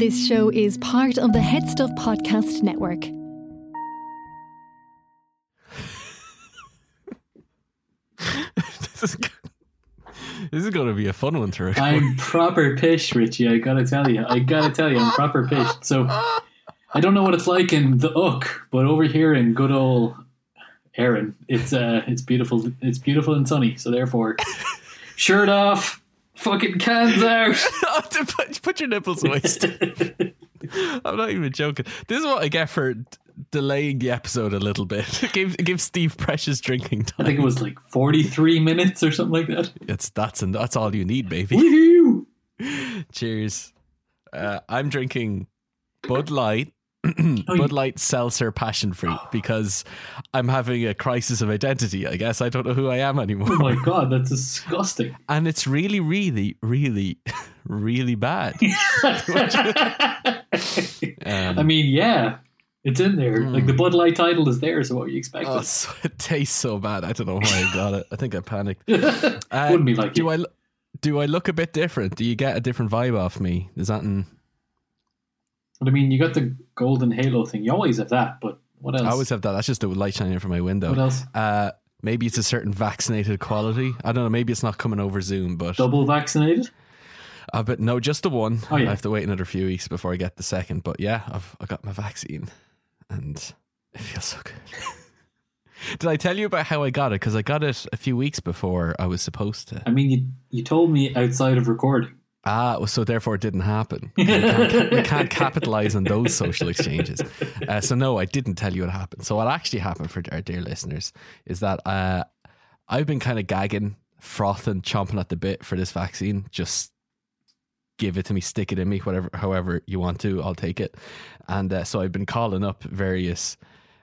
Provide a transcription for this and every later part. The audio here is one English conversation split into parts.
This show is part of the Head Stuff Podcast Network. this is, this is going to be a fun one to record. I'm proper pish, Richie. I gotta tell you. I gotta tell you, I'm proper pished. So I don't know what it's like in the Ook, but over here in good old Erin, it's uh, it's beautiful. It's beautiful and sunny. So therefore, shirt off, fucking cans out. put, put your nipples moist. I'm not even joking. This is what I get for delaying the episode a little bit. give give Steve precious drinking time. I think it was like 43 minutes or something like that. It's that's and that's all you need, baby. Woohoo! Cheers. Uh, I'm drinking Bud Light. You- Bud Light Seltzer Passion Fruit because I'm having a crisis of identity. I guess I don't know who I am anymore. Oh my god, that's disgusting. and it's really, really, really, really bad. Um, I mean, yeah, it's in there. Like Hmm. the Bud Light title is there, so what you expect? Oh, so, it tastes so bad. I don't know why I got it. I think I panicked. Uh, Wouldn't be like do you. I do I look a bit different? Do you get a different vibe off me? Is that in, But I mean, you got the golden halo thing. You always have that, but what else? I always have that. That's just the light shining from my window. what else? Uh, maybe it's a certain vaccinated quality. I don't know. Maybe it's not coming over Zoom, but Double vaccinated? uh, but no, just the one. Oh, yeah. I have to wait another few weeks before I get the second. But yeah, I've I got my vaccine, and it feels so good. Did I tell you about how I got it? Because I got it a few weeks before I was supposed to. I mean, you you told me outside of recording. Ah, so therefore it didn't happen. We can't, we can't capitalize on those social exchanges. Uh, so no, I didn't tell you what happened. So what actually happened for our dear listeners is that uh, I've been kind of gagging, frothing, chomping at the bit for this vaccine. Just give it to me, stick it in me, whatever, however you want to, I'll take it. And uh, so I've been calling up various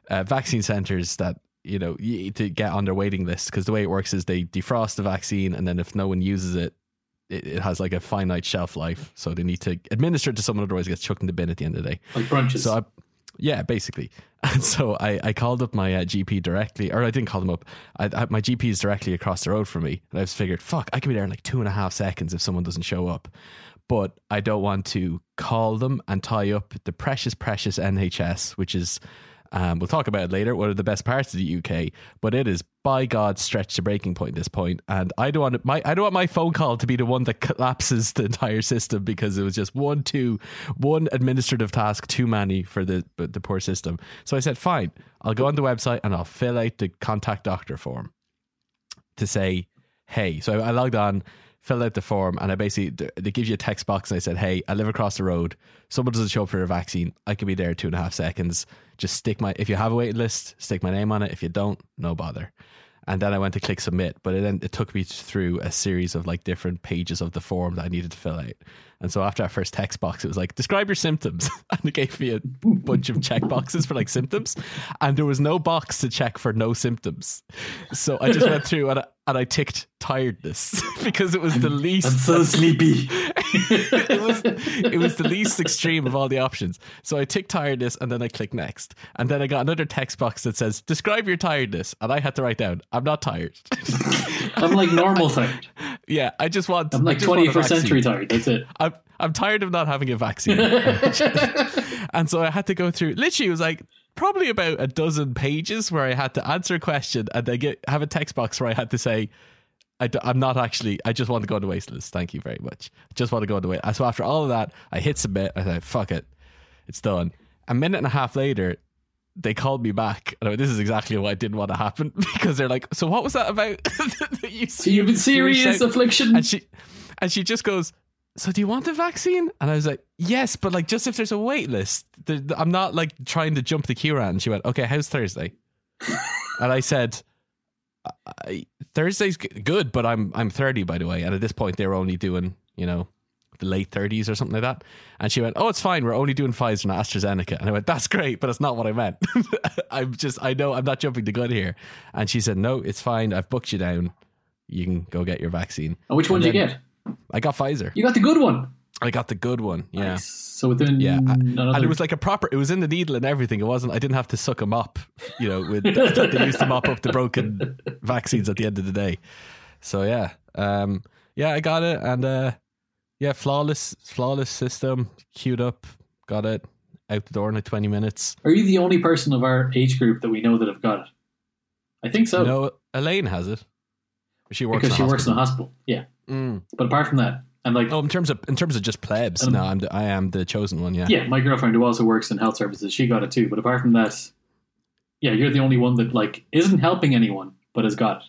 uh, vaccine centers that you know to get on their waiting list because the way it works is they defrost the vaccine and then if no one uses it it, it has like a finite shelf life, so they need to administer it to someone, otherwise it gets chucked in the bin at the end of the day. Like brunches. So I, yeah, basically. And so I, I called up my uh, GP directly, or I didn't call them up. I, I, my GP is directly across the road from me, and I was figured, fuck, I can be there in like two and a half seconds if someone doesn't show up. But I don't want to call them and tie up the precious, precious NHS, which is. Um, we'll talk about it later. One of the best parts of the UK, but it is by God stretched to breaking point at this point, and I don't want my I don't want my phone call to be the one that collapses the entire system because it was just one too one administrative task too many for the the poor system. So I said, fine, I'll go on the website and I'll fill out the contact doctor form to say, hey. So I logged on, filled out the form, and I basically they give you a text box, and I said, hey, I live across the road. Someone doesn't show up for a vaccine. I could be there two and a half seconds. Just stick my if you have a waiting list, stick my name on it. If you don't, no bother. And then I went to click submit, but it then it took me through a series of like different pages of the form that I needed to fill out. And so after that first text box, it was like, describe your symptoms. And it gave me a bunch of check boxes for like symptoms. And there was no box to check for no symptoms. So I just went through and I, and I ticked tiredness because it was the least I'm so sleepy. it was it was the least extreme of all the options. So I ticked tiredness and then I clicked next. And then I got another text box that says, Describe your tiredness. And I had to write down, I'm not tired. I'm like normal tired. yeah, I just want I'm like just want a 21st century tired. That's it. I'm I'm tired of not having a vaccine. and so I had to go through literally it was like probably about a dozen pages where I had to answer a question and then get have a text box where I had to say I am not actually I just want to go on the waste list. Thank you very much. Just want to go on the way. So after all of that, I hit submit. I thought, fuck it. It's done. A minute and a half later, they called me back. And I went, this is exactly what I didn't want to happen because they're like, so what was that about? That you, So you have you serious affliction. and she and she just goes so do you want the vaccine? And i was like yes but like just if there's a wait list there, i'm not like trying to jump the queue around. And she went okay how's thursday? And i said I, thursday's good but i'm i'm 30 by the way. And at this point they were only doing you know the late 30s or something like that. And she went oh it's fine. We're only doing pfizer and astrazeneca. And i went that's great but it's not what i meant. I'm just i know i'm not jumping the gun here. And she said no it's fine. I've booked you down. You can go get your vaccine. And which one did you get? I got Pfizer. You got the good one. I got the good one. Yeah. Nice. So within Yeah, I- another, And it was like a proper. It was in the needle and everything. It wasn't. I didn't have to suck them up. You know, with that they used to mop up the broken vaccines at the end of the day. So yeah, um, yeah, I got it, and uh, Yeah, flawless, flawless system. Queued up, got it out the door in like twenty minutes. Are you the only person of our age group that we know that have got it? I think so. No, Elaine has it. She works because in she a works in a hospital. hospital. Yeah, Mm. but apart from that, and like, Oh, in terms of in terms of just plebs, Um, no, I'm the, I am the chosen one. Yeah. yeah, my girlfriend who also works in health services, she got it too. But apart from that, yeah, you're the only one that like isn't helping anyone, but has got it.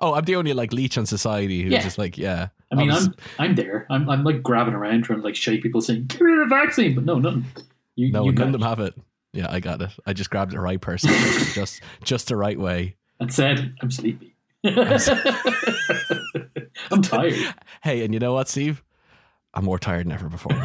Oh, I'm the only like leech on society who's Yeah. just like, yeah. I mean, was- I'm I'm there. I'm I'm like grabbing around trying to like shake people, saying, "Give me the vaccine," but no, nothing. You, no, you none got of them have it. Yeah, I got it. I just grabbed the right person, just, just just the right way. and said, "I'm sleepy. I'm tired." Hey, and you know what, Steve? I'm more tired than ever before.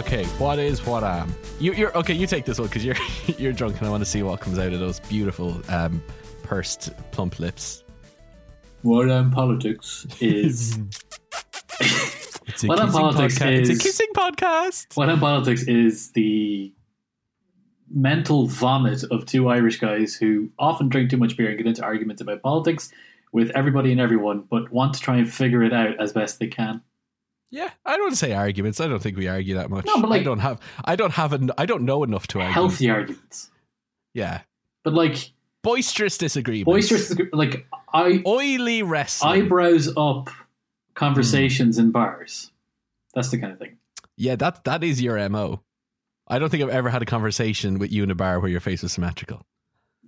okay, what is what am? You, you're okay. You take this one because you're you're drunk, and I want to see what comes out of those beautiful, um, pursed, plump lips. What um, politics is It's a What kissing politics podcast. It's is- a kissing podcast. what in politics is the mental vomit of two Irish guys who often drink too much beer and get into arguments about politics with everybody and everyone, but want to try and figure it out as best they can. Yeah, I don't want to say arguments. I don't think we argue that much. No, but like- I don't have. I don't have. An, I don't know enough to argue. Healthy arguments, Yeah, but like boisterous disagreements. boisterous, like I oily wrestling. eyebrows up conversations hmm. in bars. That's the kind of thing. yeah, that that is your mo. I don't think I've ever had a conversation with you in a bar where your face was symmetrical.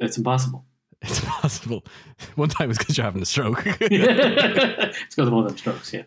It's impossible. It's possible. One time it's because you're having a stroke. it's because of all them strokes. Yeah.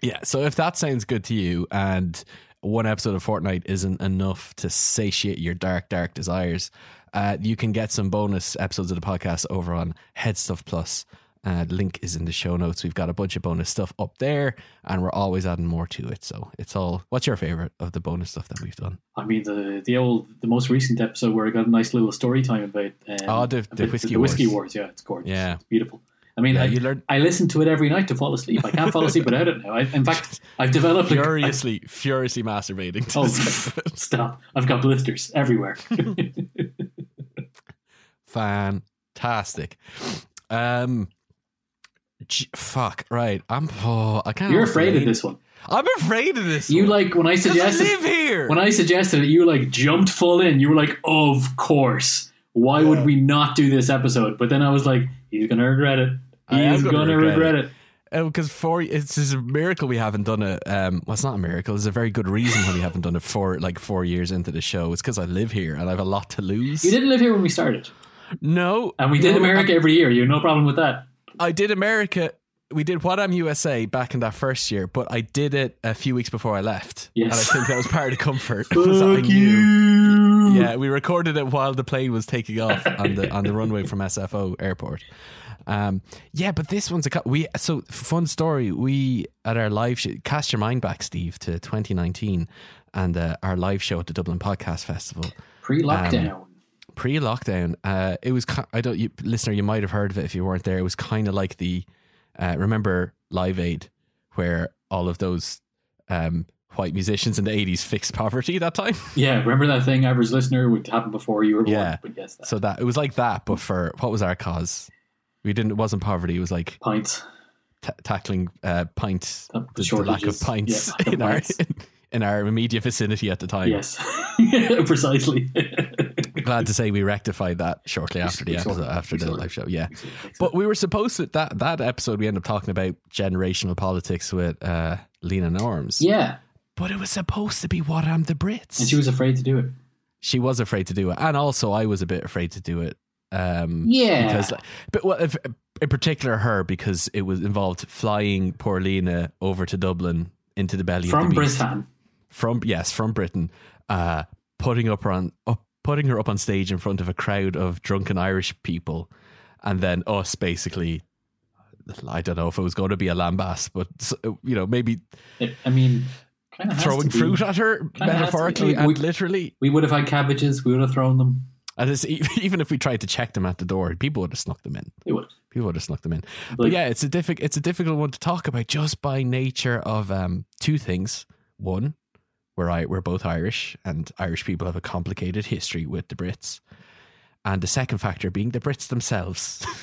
Yeah, so if that sounds good to you and one episode of fortnight isn't enough to satiate your dark, dark desires, uh, you can get some bonus episodes of the podcast over on Head Stuff Plus. Uh, link is in the show notes. We've got a bunch of bonus stuff up there, and we're always adding more to it. So it's all. What's your favorite of the bonus stuff that we've done? I mean, the the old, the most recent episode where I got a nice little story time about um, Oh, the- the Whiskey the whiskey Wars. wars. Yeah, it's gorgeous. Yeah. it's beautiful. I mean, Yeah, I, you learn I listen to it every night to fall asleep. I can't fall asleep without it now. I, in fact, I've developed a, furiously, furiously masturbating. To Oh, stop! I've got blisters everywhere. fantastic. Um, j- fuck. Right. I'm. Oh, I can't. You're afraid of this one. I'm afraid of this. You one. like when I suggested live here. when I suggested it, you like jumped full in. You were like, "Of course." Why would we not do this episode? But then I was like, "He's gonna regret it. I am He's gonna gonna, regret regret, it. it. because for it's, it's a miracle we haven't done it. Um, well, it's not a miracle. It's a very good reason why we haven't done it for like four years into the show. It's because I live here and I have a lot to lose. You didn't live here when we started, No, and we did no, America every year. You have no problem with that. I did America. We did What I'm USA back in that first year, but I did it a few weeks before I left. Yes. And I think that was part of the comfort. was that I knew- you. Yeah, we recorded it while the plane was taking off on the on the runway from SFO airport. Um, yeah, but this one's a co- we so fun story. We at our live show, cast your mind back, Steve, to 2019 and uh, our live show at the Dublin Podcast Festival Pre-lockdown. pre-lockdown. Uh, it was I don't you listener you might have heard of it if you weren't there. It was kind of like the uh, remember Live Aid where all of those um, white musicians in the 80s fixed poverty that time. yeah, remember that thing, average listener, would happen before you were born. Yeah. But yes, that So that it was like that, but for what was our cause? We didn't. It wasn't poverty. It was like pints. ta tackling uh, pints, The the, the lack of pints Yeah, in our pints. in our immediate vicinity at the time. Yes, precisely. Glad to say we rectified that shortly after the episode, after the live show. Yeah, but we were supposed to that that episode. We ended up talking about generational politics with uh, Lena Norms. yeah, but it was supposed to be what I'm the Brits. and she was afraid to do it. she was afraid to do it, and also I was a bit afraid to do it. Um, Yeah. because but well, if, in particular her because it was involved flying poor Lena over to Dublin into the belly From of the beast Brisbane. from yes from Britain, uh, putting up her on up, putting her up on stage in front of a crowd of drunken Irish people, and then us basically. I don't know if it was going to be a lambast, but you know maybe It- I mean, throwing fruit at her has to be. metaphorically mean, we- and literally. We would have had cabbages. We would have thrown them. And it's, e- even if we tried to check them at the door, people would have snuck them in. They would. People would have snuck them in. but Like- yeah, it's a difficult it's a difficult one to talk about just by nature of um, two things. One, we're I, we're both Irish, and Irish people have a complicated history with the Brits. And the second factor being the Brits themselves.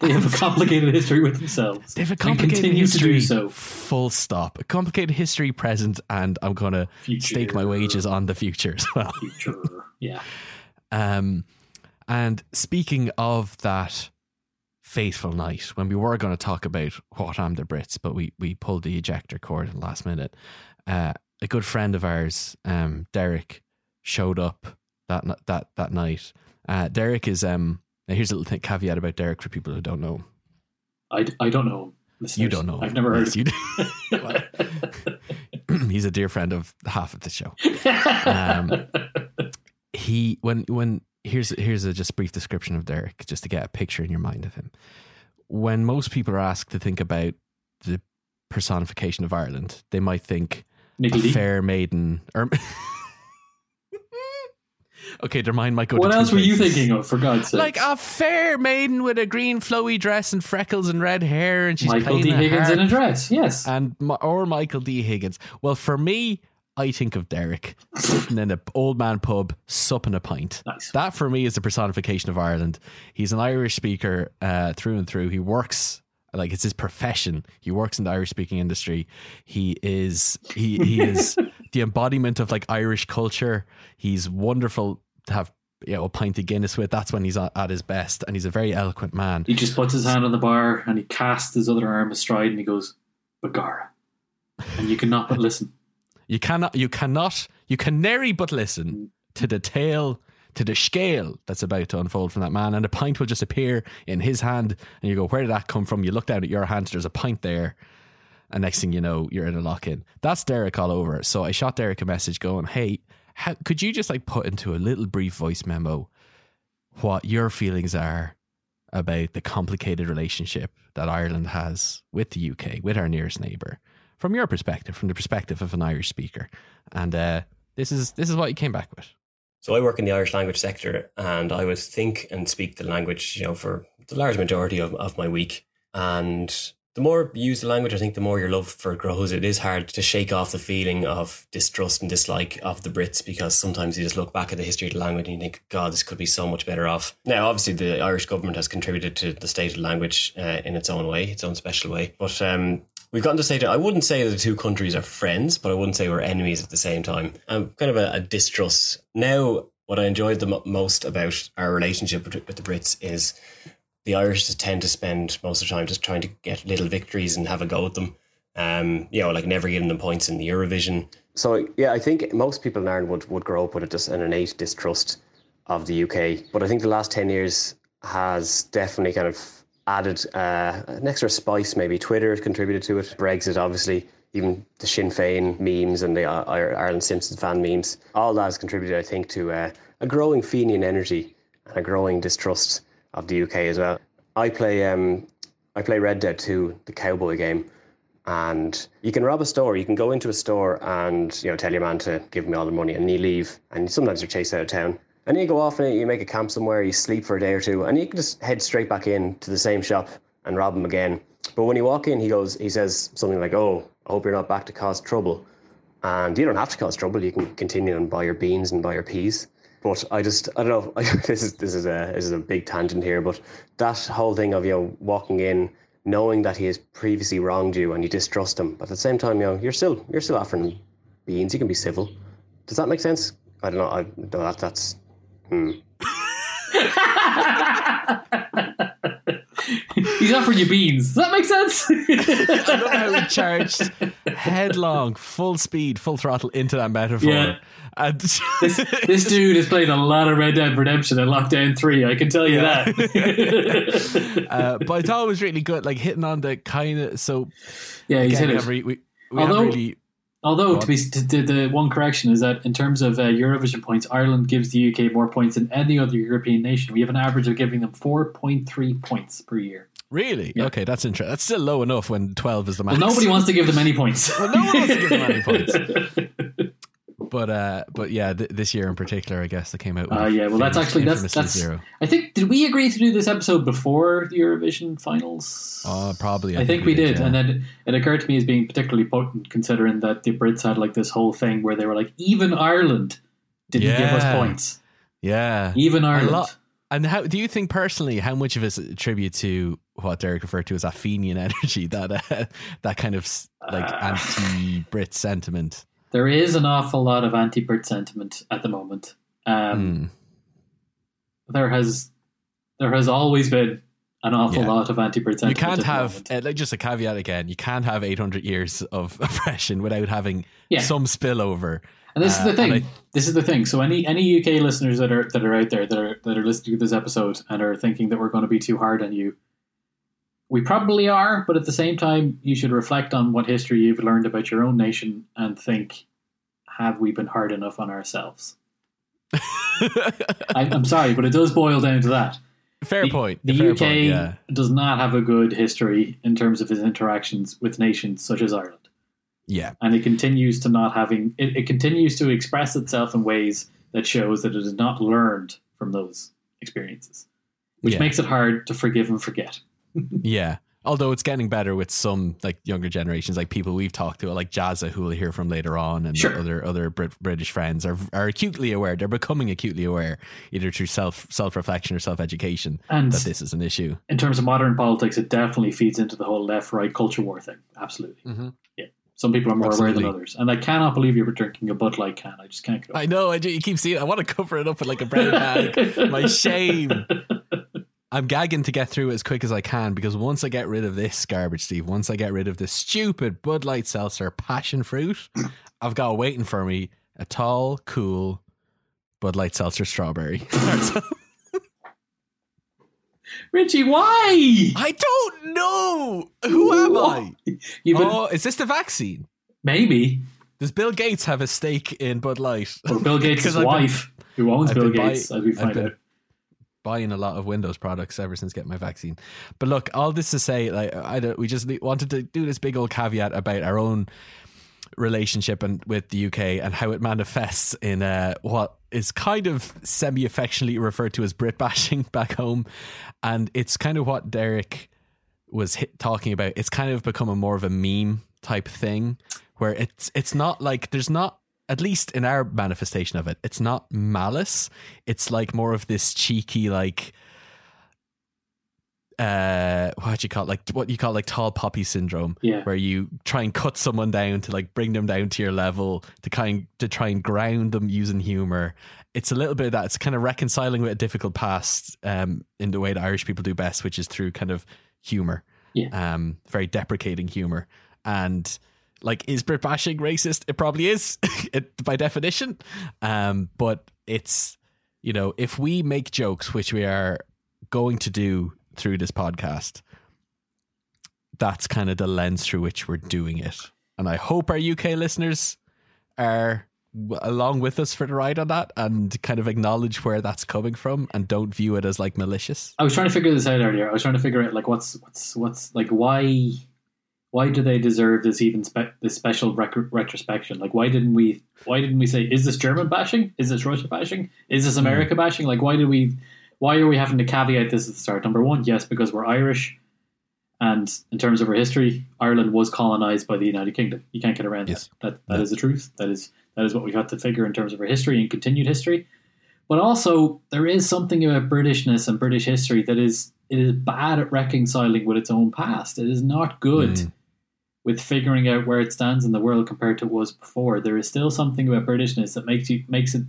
They have a complicated history with themselves. They have a and complicated continue history. to do so. Full stop. A complicated history present, and I'm going to Future. stake my wages on the future as well. Future. Yeah. Um, and speaking of that fateful night, when we were going to talk about what I'm the Brits, but we, we pulled the ejector cord at the last minute, uh, a good friend of ours, um, Derek, showed up that that that night. Uh, Derek is um. Here's a little thing, caveat about Derek for people who don't know. I, I don't know. Listeners. You don't know. I've never heard Yes, you do. He's a dear friend of half of the show. Um, he when when here's here's a just brief description of Derek just to get a picture in your mind of him. When most people are asked to think about the personification of Ireland, they might think a fair maiden or er, Okay, their mind might go What else were you thinking of, for God's sake? Like a fair maiden with a green flowy dress and freckles and red hair, and she's Michael playing D. Higgins in a dress. Yes. and or Michael D. Higgins. Well, for me, I think of Derek sitting in an old man pub, supping a pint. Nice. That for me is the personification of Ireland. He's an Irish speaker uh, through and through. He works like it's his profession. He works in the Irish speaking industry. He is he he is the embodiment of like Irish culture. He's wonderful to have you know a pint of Guinness with. That's when he's at at his best, and he's a very eloquent man. He just puts his hand on the bar and he casts his other arm astride and he goes, Begorrah. And you cannot but listen. You cannot, you cannot, you can nary but listen to the tale, to the scale that's about to unfold from that man, and a pint will just appear in his hand, and you go, "Where did that come from?" You look down at your hand, there's a pint there, and next thing you know, you're in a lock in. That's Derek all over. So I shot Derek a message going, "Hey, how, could you just like put into a little brief voice memo what your feelings are?" About the complicated relationship that Ireland has with the UK, with our nearest neighbour, from your perspective, from the perspective of an Irish speaker. And uh, this is this is what you came back with. So I work in the Irish language sector, and I would think and speak the language, you know, for the large majority of, of my week. And the more you use the language, I think the more your love for grows. It is hard to shake off the feeling of distrust and dislike of the Brits because sometimes you just look back at the history of the language and you think, God, this could be so much better off. Now, obviously, the Irish government has contributed to the state of the language uh, in its own way, its own special way. But um, We've gotten to say that I wouldn't say the two countries are friends, but I wouldn't say we're enemies at the same time. I'm kind of a, a distrust. Now, what I enjoyed the mo- most about our relationship with, with the Brits is the Irish just tend to spend most of the time just trying to get little victories and have a go at them. Um, you know, like never giving them points in the Eurovision. So yeah, I think most people in Ireland would, would grow up with a, just an innate distrust of the UK. But I think the last ten years has definitely kind of added uh, an extra spice. Maybe Twitter has contributed to it. Brexit, obviously, even the Sinn Féin memes and the uh, Ireland Simpsons fan memes. All that has contributed, I think, to uh, a growing Fenian energy and a growing distrust of the UK as well. I play um, I play Red Dead 2, the cowboy game, and you can rob a store. You can go into a store and you know tell your man to give me all the money, and you leave. And sometimes you're chased out of town. And you go off and you make a camp somewhere, you sleep for a day or two, and you can just head straight back in to the same shop and rob him again. But when you walk in, he goes, he says something like, "Oh, I hope you're not back to cause trouble." And you don't have to cause trouble. You can continue and buy your beans and buy your peas. But I just, I don't know. this is this is a this is a big tangent here. But that whole thing of you know walking in, knowing that he has previously wronged you and you distrust him, but at the same time, you know, you're still you're still offering beans. You can be civil. Does that make sense? I don't know. I that that's. Hmm. He's offering you beans. Does that make sense? I love how we charged headlong, full speed, full throttle into that metaphor. Yeah. And this, this dude has played a lot of Red Dead Redemption and Lockdown 3, I can tell you that. uh, but I thought it was really good, like hitting on the kind of so. yeah, he's again, hit we it. we, we Although- really Although, to be to, to, the one correction is that in terms of uh, Eurovision points, Ireland gives the UK more points than any other European nation. We have an average of giving them 4.3 points per year. really Yeah. okay. That's interesting. That's still low enough when twelve is the Well, nobody wants to give them any points. Well, no one wants to give them any points. But uh, but yeah, th- this year in particular, I guess that came out. with Uh, yeah, well, that's actually that's that's. zero. I think did we agree to do this episode before the Eurovision finals? Oh, probably. I, think we did, yeah. and then it occurred to me as being particularly potent, considering that the Brits had like this whole thing where they were like, even Ireland didn't give us points. yeah, Even Ireland. lot- And how do you think personally? How much of it's a tribute to what Derek referred to as Athenian energy, that uh, that kind of like Ah. anti-Brit sentiment? There is an awful lot of anti-Brit sentiment at the moment. Um, Mm. There has there has always been an awful Yeah. lot of anti-Brit sentiment. You can't have uh, like just a caveat again. You can't have 800 years of oppression without having Yeah. some spillover. And this Uh, is the thing. I- this is the thing. So any any UK listeners that are that are out there that are that are listening to this episode and are thinking that we're going to be too hard on you, we probably are. But at the same time, you should reflect on what history you've learned about your own nation and think: Have we been hard enough on ourselves? I, I'm sorry, but it does boil down to that. Fair The, point. The fair UK point, yeah. does not have a good history in terms of its interactions with nations such as Ireland Yeah. and it continues to not having it, it continues to express itself in ways that shows that it has not learned from those experiences which Yeah. makes it hard to forgive and forget Yeah. Although it's getting better with some like younger generations, like people we've talked to, like Jazza, who we'll hear from later on, and Sure. other other Brit- British friends are are acutely aware. They're becoming acutely aware, either through self self reflection or self education, and that this is an issue. in terms of modern politics it definitely feeds into the whole left right culture war thing absolutely Mhm. yeah some people are more Absolutely. aware than others and i cannot believe you were drinking a bud light can i just can't I know. I do. You keep seeing. I want to cover it up with like a brown bag. My shame. I'm gagging to get through it as quick as I can because once I get rid of this garbage, Steve, once I get rid of this stupid Bud Light Seltzer passion fruit, I've got waiting for me a tall, cool Bud Light Seltzer strawberry. richie why I don't know. Who am I? You've been, Oh, is this the vaccine? maybe Does Bill Gates have a stake in Bud Light? or bill gates' Because I've been- wife who owns I've bill been gates as we I've find been out buying a lot of Windows products ever since getting my vaccine. But look, all this to say, like, I don't, we just wanted to do this big old caveat about our own relationship and with the UK and how it manifests in uh, what is kind of semi affectionately referred to as Brit bashing back home, and it's kind of what Derek was hit, talking about. It's kind of become a more of a meme type thing where it's it's not like there's not at least in our manifestation of it, it's not malice. It's like more of this cheeky, like uh what do you call it? like what you call like tall poppy syndrome Yeah. where you try and cut someone down to like bring them down to your level to kind to try and ground them using humor it's a little bit of that it's kind of reconciling with a difficult past um in the way that irish people do best which is through kind of humor Yeah. um very deprecating humor and like is Brit bashing racist? It probably is, it, by definition. Um, but it's you know if we make jokes, which we are going to do through this podcast, that's kind of the lens through which we're doing it. And I hope our UK listeners are along with us for the ride on that and kind of acknowledge where that's coming from and don't view it as like malicious. I was trying to figure this out earlier. I was trying to figure out like what's what's what's like why why do they deserve this even spe- this special rec- retrospection? Like why didn't we why didn't we say is this German bashing? Is this Russia bashing? Is this America bashing? Like why did we why are we having to caveat this at the start? Number one, yes, because we're Irish, and in terms of our history, Ireland was colonized by the United Kingdom. You can't get around Yes. that. That that No. is the truth. That is that is what we've had to figure in terms of our history and continued history. But also, there is something about Britishness and British history that is it is bad at reconciling with its own past. It is not good Mm. With figuring out where it stands in the world compared to what it was before. There is still something about Britishness that makes you makes it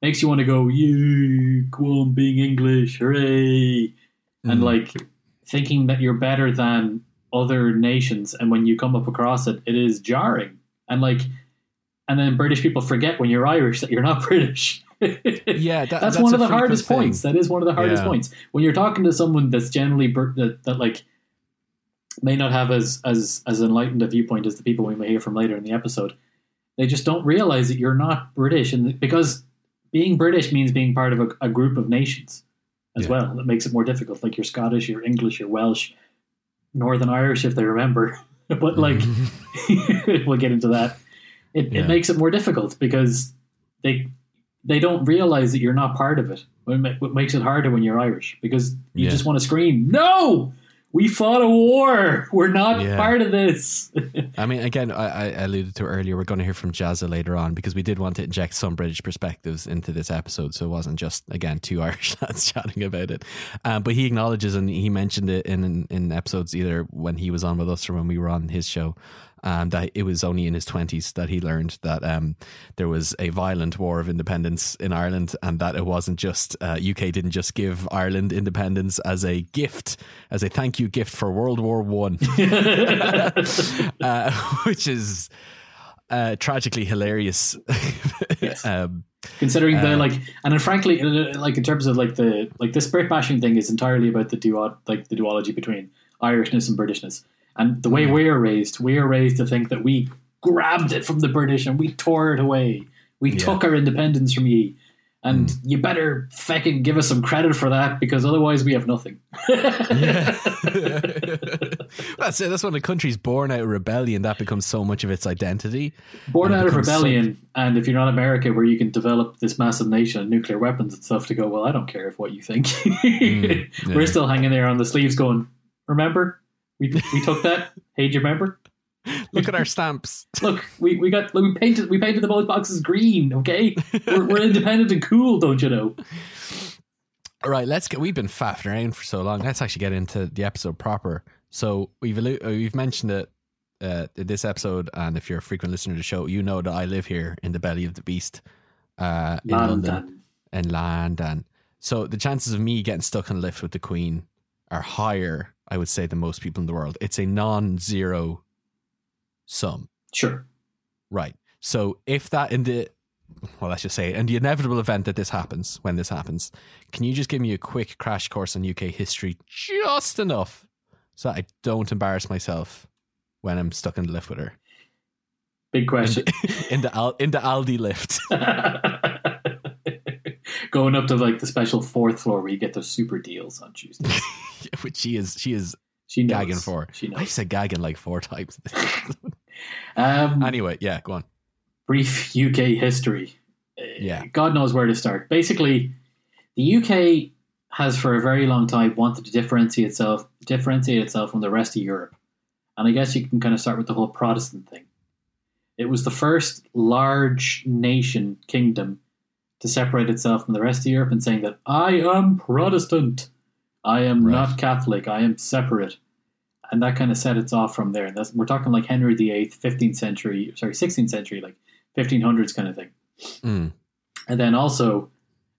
makes you want to go, you go on being English, hooray! And Mm. like thinking that you're better than other nations, and when you come up across it, it is jarring. And like, and then British people forget when you're Irish that you're not British. Yeah, that- that's, that's one of the hardest thing. points. That is one of the hardest Yeah. points when you're talking to someone that's generally that, that like may not have as as as enlightened a viewpoint as the people we may hear from later in the episode. They just don't realize that you're not British, and because being British means being part of a, a group of nations as Yeah. well. That makes it more difficult. Like you're Scottish, you're English, you're Welsh, Northern Irish, if they remember. but like, we'll get into that. it, Yeah. it makes it more difficult because they they don't realize that you're not part of it. What makes it harder when you're Irish because you Yeah. just want to scream, "No, we fought a war. We're not Yeah. part of this." I mean, again, I, I alluded to earlier. We're going to hear from Jazza later on because we did want to inject some British perspectives into this episode, so it wasn't just again two Irish lads chatting about it. Um, but he acknowledges and he mentioned it in, in in episodes either when he was on with us or when we were on his show. Um, that it was only in his twenties that he learned that um, there was a violent war of independence in Ireland, and that it wasn't just uh, UK didn't just give Ireland independence as a gift, as a thank you gift for World War One uh, which is uh, tragically hilarious. Yes. um, Considering the Uh, like, and then frankly, uh, like in terms of like the like the spirit bashing thing is entirely about the duo like the duology between Irishness and Britishness. And the way Mm. we are raised, we are raised to think that we grabbed it from the British and we tore it away. We Yeah. Mm. took our independence from ye. And you better fucking give us some credit for that because otherwise we have nothing. yeah. that's it. That's when a country's born out of rebellion. That becomes so much of its identity. Born out of rebellion, and if you're not America, where you can develop this massive nation and nuclear weapons and stuff, to go, well, I don't care if what you think. Mm, yeah. We're still hanging there on the sleeves, going, remember, we we took that. Hey, do you remember? Look at our stamps. Look, we, we got we painted we painted the both boxes green. Okay, we're, we're independent and cool, don't you know? All right, let's get. We've been faffing around for so long. Let's actually get into the episode proper. So we've uh, we've mentioned it uh, in this episode, and if you're a frequent listener to the show, you know that I live here in the belly of the beast uh, in London. London. in London. So the chances of me getting stuck in a lift with the Queen are higher, I would say, than most people in the world. It's a non-zero sum, Sure. right? So if that in the well, let's just say in the inevitable event that this happens, when this happens, can you just give me a quick crash course on UK history, just enough, so I don't embarrass myself when I'm stuck in the lift with her Big in question. the in the, Al, in the Aldi lift? Going up to like the special fourth floor where you get those super deals on Tuesday. Which she is, she is She knows. gagging for. She I knows. said gagging like four times. Um, anyway, yeah, go on. brief UK history. Uh, Yeah. God knows where to start. Basically, the UK has for a very long time wanted to differentiate itself differentiate itself from the rest of Europe. And I guess you can kind of start with the whole Protestant thing. It was the first large nation kingdom to separate itself from the rest of Europe and saying that I am Protestant. I am Right. not Catholic. I am separate. And that kind of set it off from there. And that's, we're talking like Henry VIII, 15th century, sorry, 16th century, like 1500s kind of thing. Mm. And then also,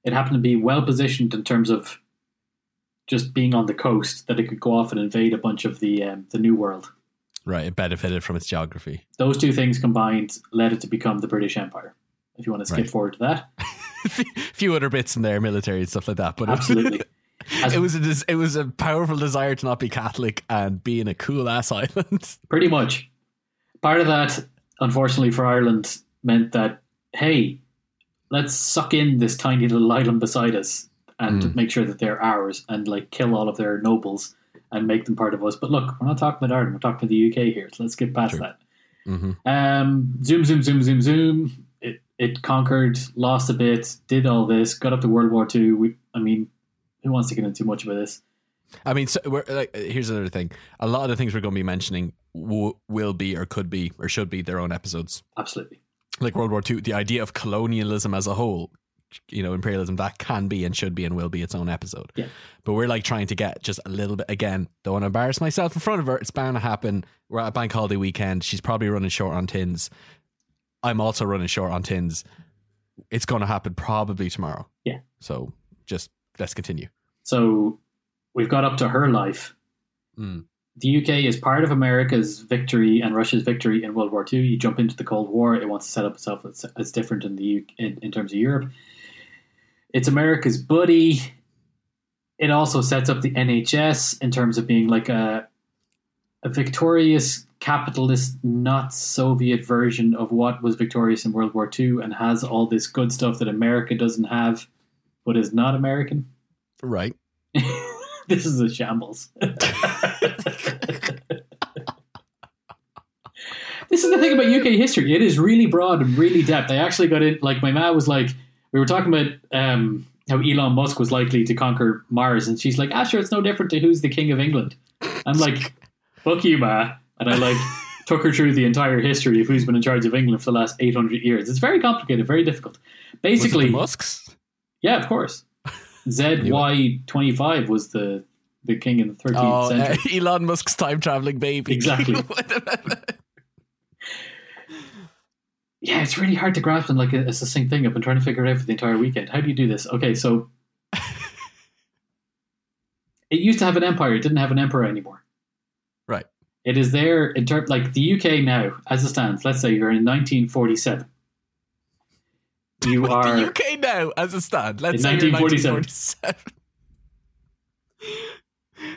it happened to be well positioned in terms of just being on the coast that it could go off and invade a bunch of the um, the New World. Right, it benefited from its geography. Those two things combined led it to become the British Empire. If you want to skip Right. forward to that, few other bits in there, military and stuff like that. But absolutely. As- it was a it was a powerful desire to not be Catholic and be in a cool ass island. Pretty much. Part of that, unfortunately for Ireland, meant that, hey, let's suck in this tiny little island beside us and Mm. make sure that they're ours and like kill all of their nobles and make them part of us. But look, we're not talking about Ireland, we're talking about the UK here. So let's get past True. that. hmm Um, zoom, zoom, zoom, zoom, zoom. It, conquered, lost a bit, did all this, got up to World War Two. We, I mean, who wants to get into too much about this? I mean, so we're, like, here's another thing. A lot of the things we're going to be mentioning w- will be, or could be, or should be their own episodes. Absolutely. Like World War II, the idea of colonialism as a whole, you know, imperialism, that can be and should be and will be its own episode. Yeah. But we're like trying to get just a little bit, again, don't want to embarrass myself in front of her. It's bound to happen. We're at a Bank Holiday weekend. She's probably running short on tins. I'm also running short on tins. It's going to happen probably tomorrow. Yeah. So just let's continue. So we've got up to her life. Mm. The UK is part of America's victory and Russia's victory in World War II. You jump into the Cold War; it wants to set up itself as, as different in the U- in, in terms of Europe. It's America's buddy. It also sets up the NHS in terms of being like a a victorious capitalist, not Soviet version of what was victorious in World War II, and has all this good stuff that America doesn't have, but is not American. Right. this is a shambles. this is the thing about UK history. It is really broad and really depth. I actually got it. Like my ma was like, we were talking about um, how Elon Musk was likely to conquer Mars, and she's like, "Ah, sure, it's no different to who's the king of England." I'm like, "Fuck you, ma," and I like took her through the entire history of who's been in charge of England for the last 800 years. It's very complicated, very difficult. Basically, the Musks? yeah, of course. ZY25 was the the king in the 13th Oh, uh, century. Elon Musk's time traveling baby. Exactly. Yeah, it's really hard to grasp in like a, a succinct thing. I've been trying to figure it out for the entire weekend. How do you do this? Okay, so it used to have an empire. It didn't have an emperor anymore. It is there in terms like the UK now, as it stands. Let's say you're in 1947. You are the UK now, as a stand. Let's say you're 1947. 1947.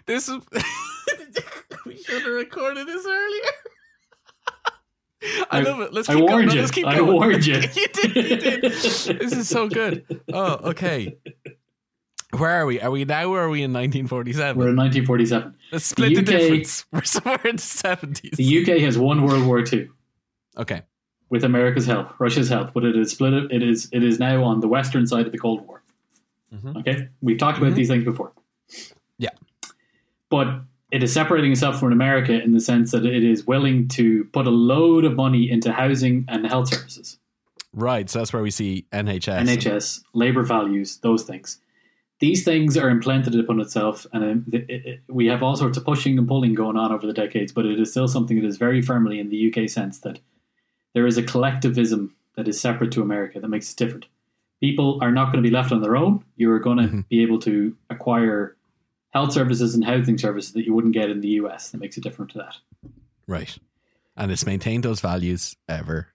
This is. we should have recorded this earlier. I, I- love it. Let's I keep warned going. No, you. Let's keep I warned you. you did. You did. This is so good. Oh, okay. Where are we? Are we now or are we in 1947? we're in 1947. Let's split the, UK difference. We're somewhere in the 70s. The UK has won World War II okay. with America's help, Russia's help, but it is split. It is it is now on the western side of the Cold War. Mhm. Okay, we've talked about Mhm. these things before. Yeah. but it is separating itself from America in the sense that it is willing to put a load of money into housing and health services, Right. So that's where we see NHS. NHS, labor values, those things. These things are implanted upon itself, and um, it, it, we have all sorts of pushing and pulling going on over the decades. But it is still something that is very firmly in the UK sense that there is a collectivism that is separate to America that makes it different. People are not going to be left on their own. You are going to Mhm. be able to acquire health services and housing services that you wouldn't get in the US. That makes it different to that. Right. And it's maintained those values ever.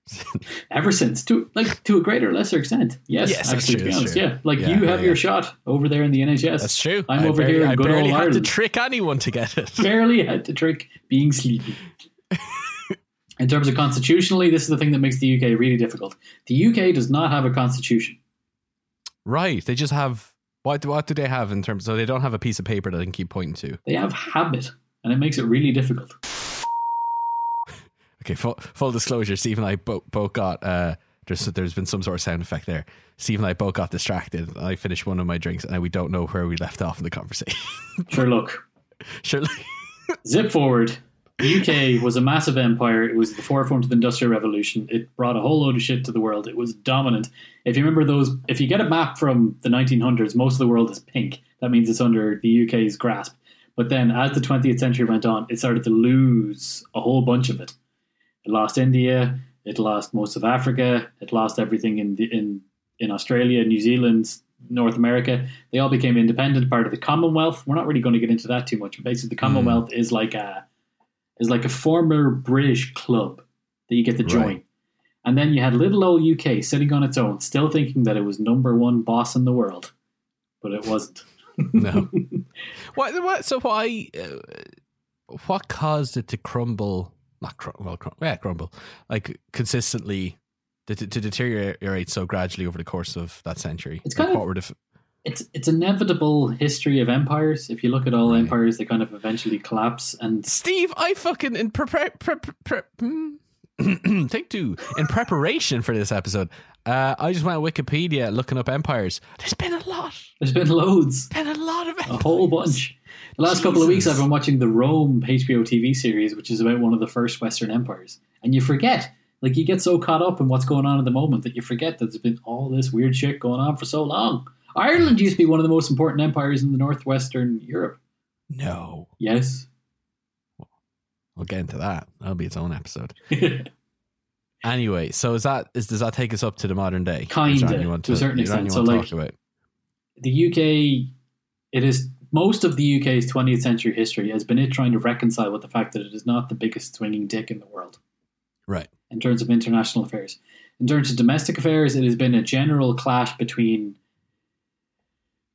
Ever since, to like to a greater or lesser extent, yes, Yes, actually, true, to be honest, true. yeah. Like Yeah, you have yeah, your yeah. shot over there in the NHS. That's true. I'm I over barely, here in I good barely old had to trick anyone to get it. barely had to trick being sleepy. In terms of constitutionally, this is the thing that makes the UK really difficult. The UK does not have a constitution. Right. They just have what? What do they have in terms? So they don't have a piece of paper that they can keep pointing to. They have habit, and it makes it really difficult. Okay. Full, full disclosure. Steve and I both, both got. Uh, there's there's been some sort of sound effect there. Steve and I both got distracted. I finished one of my drinks, and we don't know where we left off in the conversation. Sure, look, Surely. zip forward. The UK was a massive empire. It was the forefront of the Industrial Revolution. It brought a whole load of shit to the world. It was dominant. If you remember those, if you get a map from the 1900s, most of the world is pink. That means it's under the UK's grasp. But then, as the 20th century went on, it started to lose a whole bunch of it. It lost India. It lost most of Africa. It lost everything in the, in in Australia, New Zealand, North America. They all became independent, part of the Commonwealth. We're not really going to get into that too much. But basically, the Commonwealth is like a is like a former British club that you get to join. Right. And then you had little old UK sitting on its own, still thinking that it was number one boss in the world, but it wasn't. No. what? What? So why? Uh, what caused it to crumble? Not crumble. Well, crum- yeah, crumble. Like consistently. To, to deteriorate so gradually over the course of that century. It's Like, kind of- what were It's it's inevitable history of empires. If you look at all Right. empires, they kind of eventually collapse. And Steve, I fucking in prepare prep prep. hmm. Take two. In preparation for this episode, uh, I just went on Wikipedia looking up empires. There's been a lot. there's been loads, Been a lot of a whole bunch. The last couple of weeks, I've been watching the Rome HBO TV series, which is about one of the first Western empires. And you forget, like, you get so caught up in what's going on at the moment that you forget that there's been all this weird shit going on for so long. Ireland used to be one of the most important empires in the northwestern Europe. No, Yes. we'll get into that. That'll be its own episode. Anyway, so is that is does that take us up to the modern day? Kinda, Is there anything you want to a certain is there anything extent. So, like- about? the UK, it is most of the UK's 20th century history has been it trying to reconcile with the fact that it is not the biggest swinging dick in the world Right. in terms of international affairs. In terms of domestic affairs, it has been a general clash between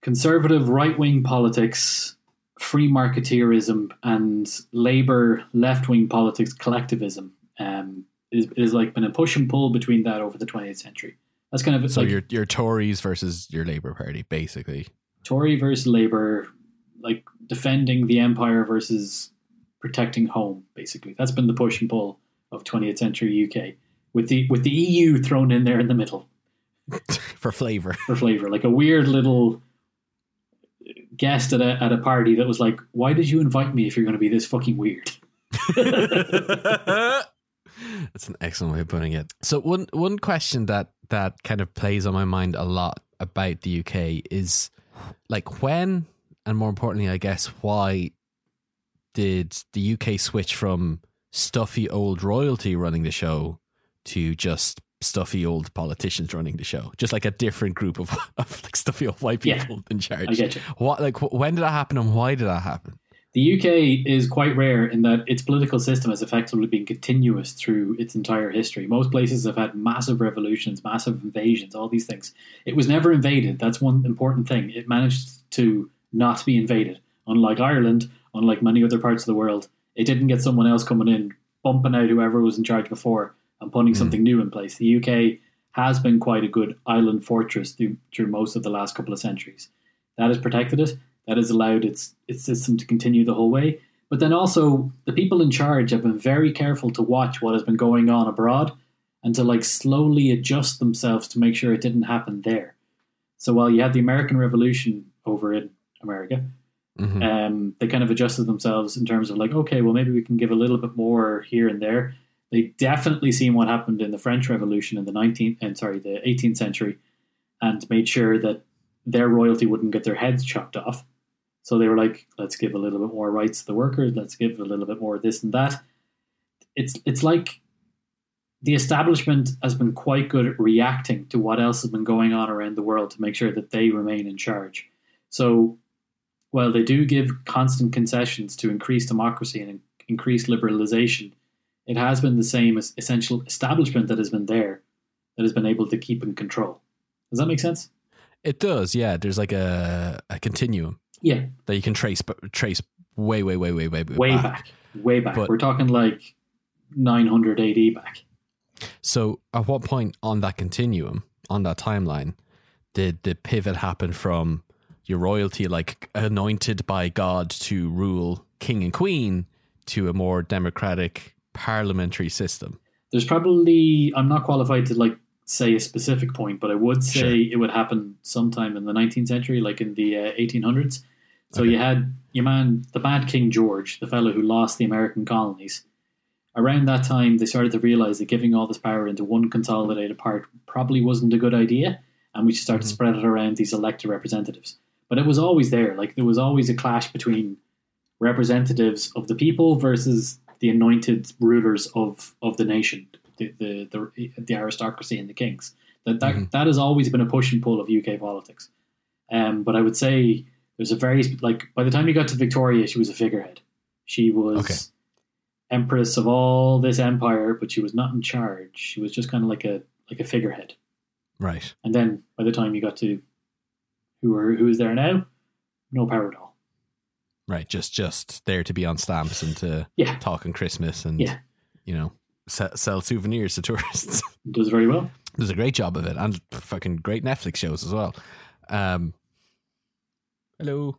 conservative right wing politics, free marketeerism, and Labour left wing politics collectivism. Um, it is like been a push and pull between that over the 20th century. That's kind of So like your your Tories versus your Labour Party, basically. Tory versus Labour, like defending the empire versus protecting home, basically. That's been the push and pull of 20th century UK with the with the EU thrown in there in the middle for flavor. for flavor, like a weird little guest at a at a party that was like, "Why did you invite me if you're going to be this fucking weird?" That's an excellent way of putting it. So one one question that that kind of plays on my mind a lot about the UK is like when and more importantly, I guess why did the UK switch from stuffy old royalty running the show to just stuffy old politicians running the show? Just like a different group of, of like stuffy old white Yeah, people in charge. I get you. What like when did that happen and why did that happen? The UK is quite rare in that its political system has effectively been continuous through its entire history. Most places have had massive revolutions, massive invasions, all these things. It was never invaded. That's one important thing. It managed to not be invaded. Unlike Ireland, unlike many other parts of the world, it didn't get someone else coming in, bumping out whoever was in charge before and putting hmm. something new in place. The UK has been quite a good island fortress through, through most of the last couple of centuries. That has protected it. That has allowed its its system to continue the whole way. But then also the people in charge have been very careful to watch what has been going on abroad and to like slowly adjust themselves to make sure it didn't happen there. So while you had the American Revolution over in America, Mhm. um, they kind of adjusted themselves in terms of like, okay, well maybe we can give a little bit more here and there. They definitely seen what happened in the French Revolution in the 19th and sorry the 18th century, and made sure that their royalty wouldn't get their heads chopped off. So they were like, let's give a little bit more rights to the workers. Let's give a little bit more this and that. It's it's like the establishment has been quite good at reacting to what else has been going on around the world to make sure that they remain in charge. So while they do give constant concessions to increase democracy and in- increase liberalization, it has been the same as essential establishment that has been there that has been able to keep in control. Does that make sense? It does, yeah. There's like a a continuum Yeah, that you can trace but trace way, way, way, way, way, way back, way back. But- We're talking like 900 AD back. So, at what point on that continuum, on that timeline, did the pivot happen from your royalty, like anointed by God to rule king and queen, to a more democratic parliamentary system? There's probably I'm not qualified to like say a specific point, but I would say Sure. it would happen sometime in the 19th century, like in the uh, 1800s. So Okay. you had your man, the bad King George, the fellow who lost the American colonies. Around that time, they started to realize that giving all this power into one consolidated part probably wasn't a good idea, and we should start to Mhm. spread it around these elected representatives. But it was always there; like there was always a clash between representatives of the people versus the anointed rulers of, of the nation, the, the the the aristocracy and the kings. That that, Mhm. that has always been a push and pull of UK politics. Um, but I would say there's a very like by the time you got to Victoria, she was a figurehead. She was Okay. empress of all this empire, but she was not in charge. She was just kind of like a like a figurehead. Right. And then by the time you got to who are who is there now, no power at all. Right. Just just there to be on stamps and to Yeah. talk on Christmas and, Yeah. you know, sell, sell souvenirs to tourists. Does very well. Does a great job of it and fucking great Netflix shows as well. Um, hello.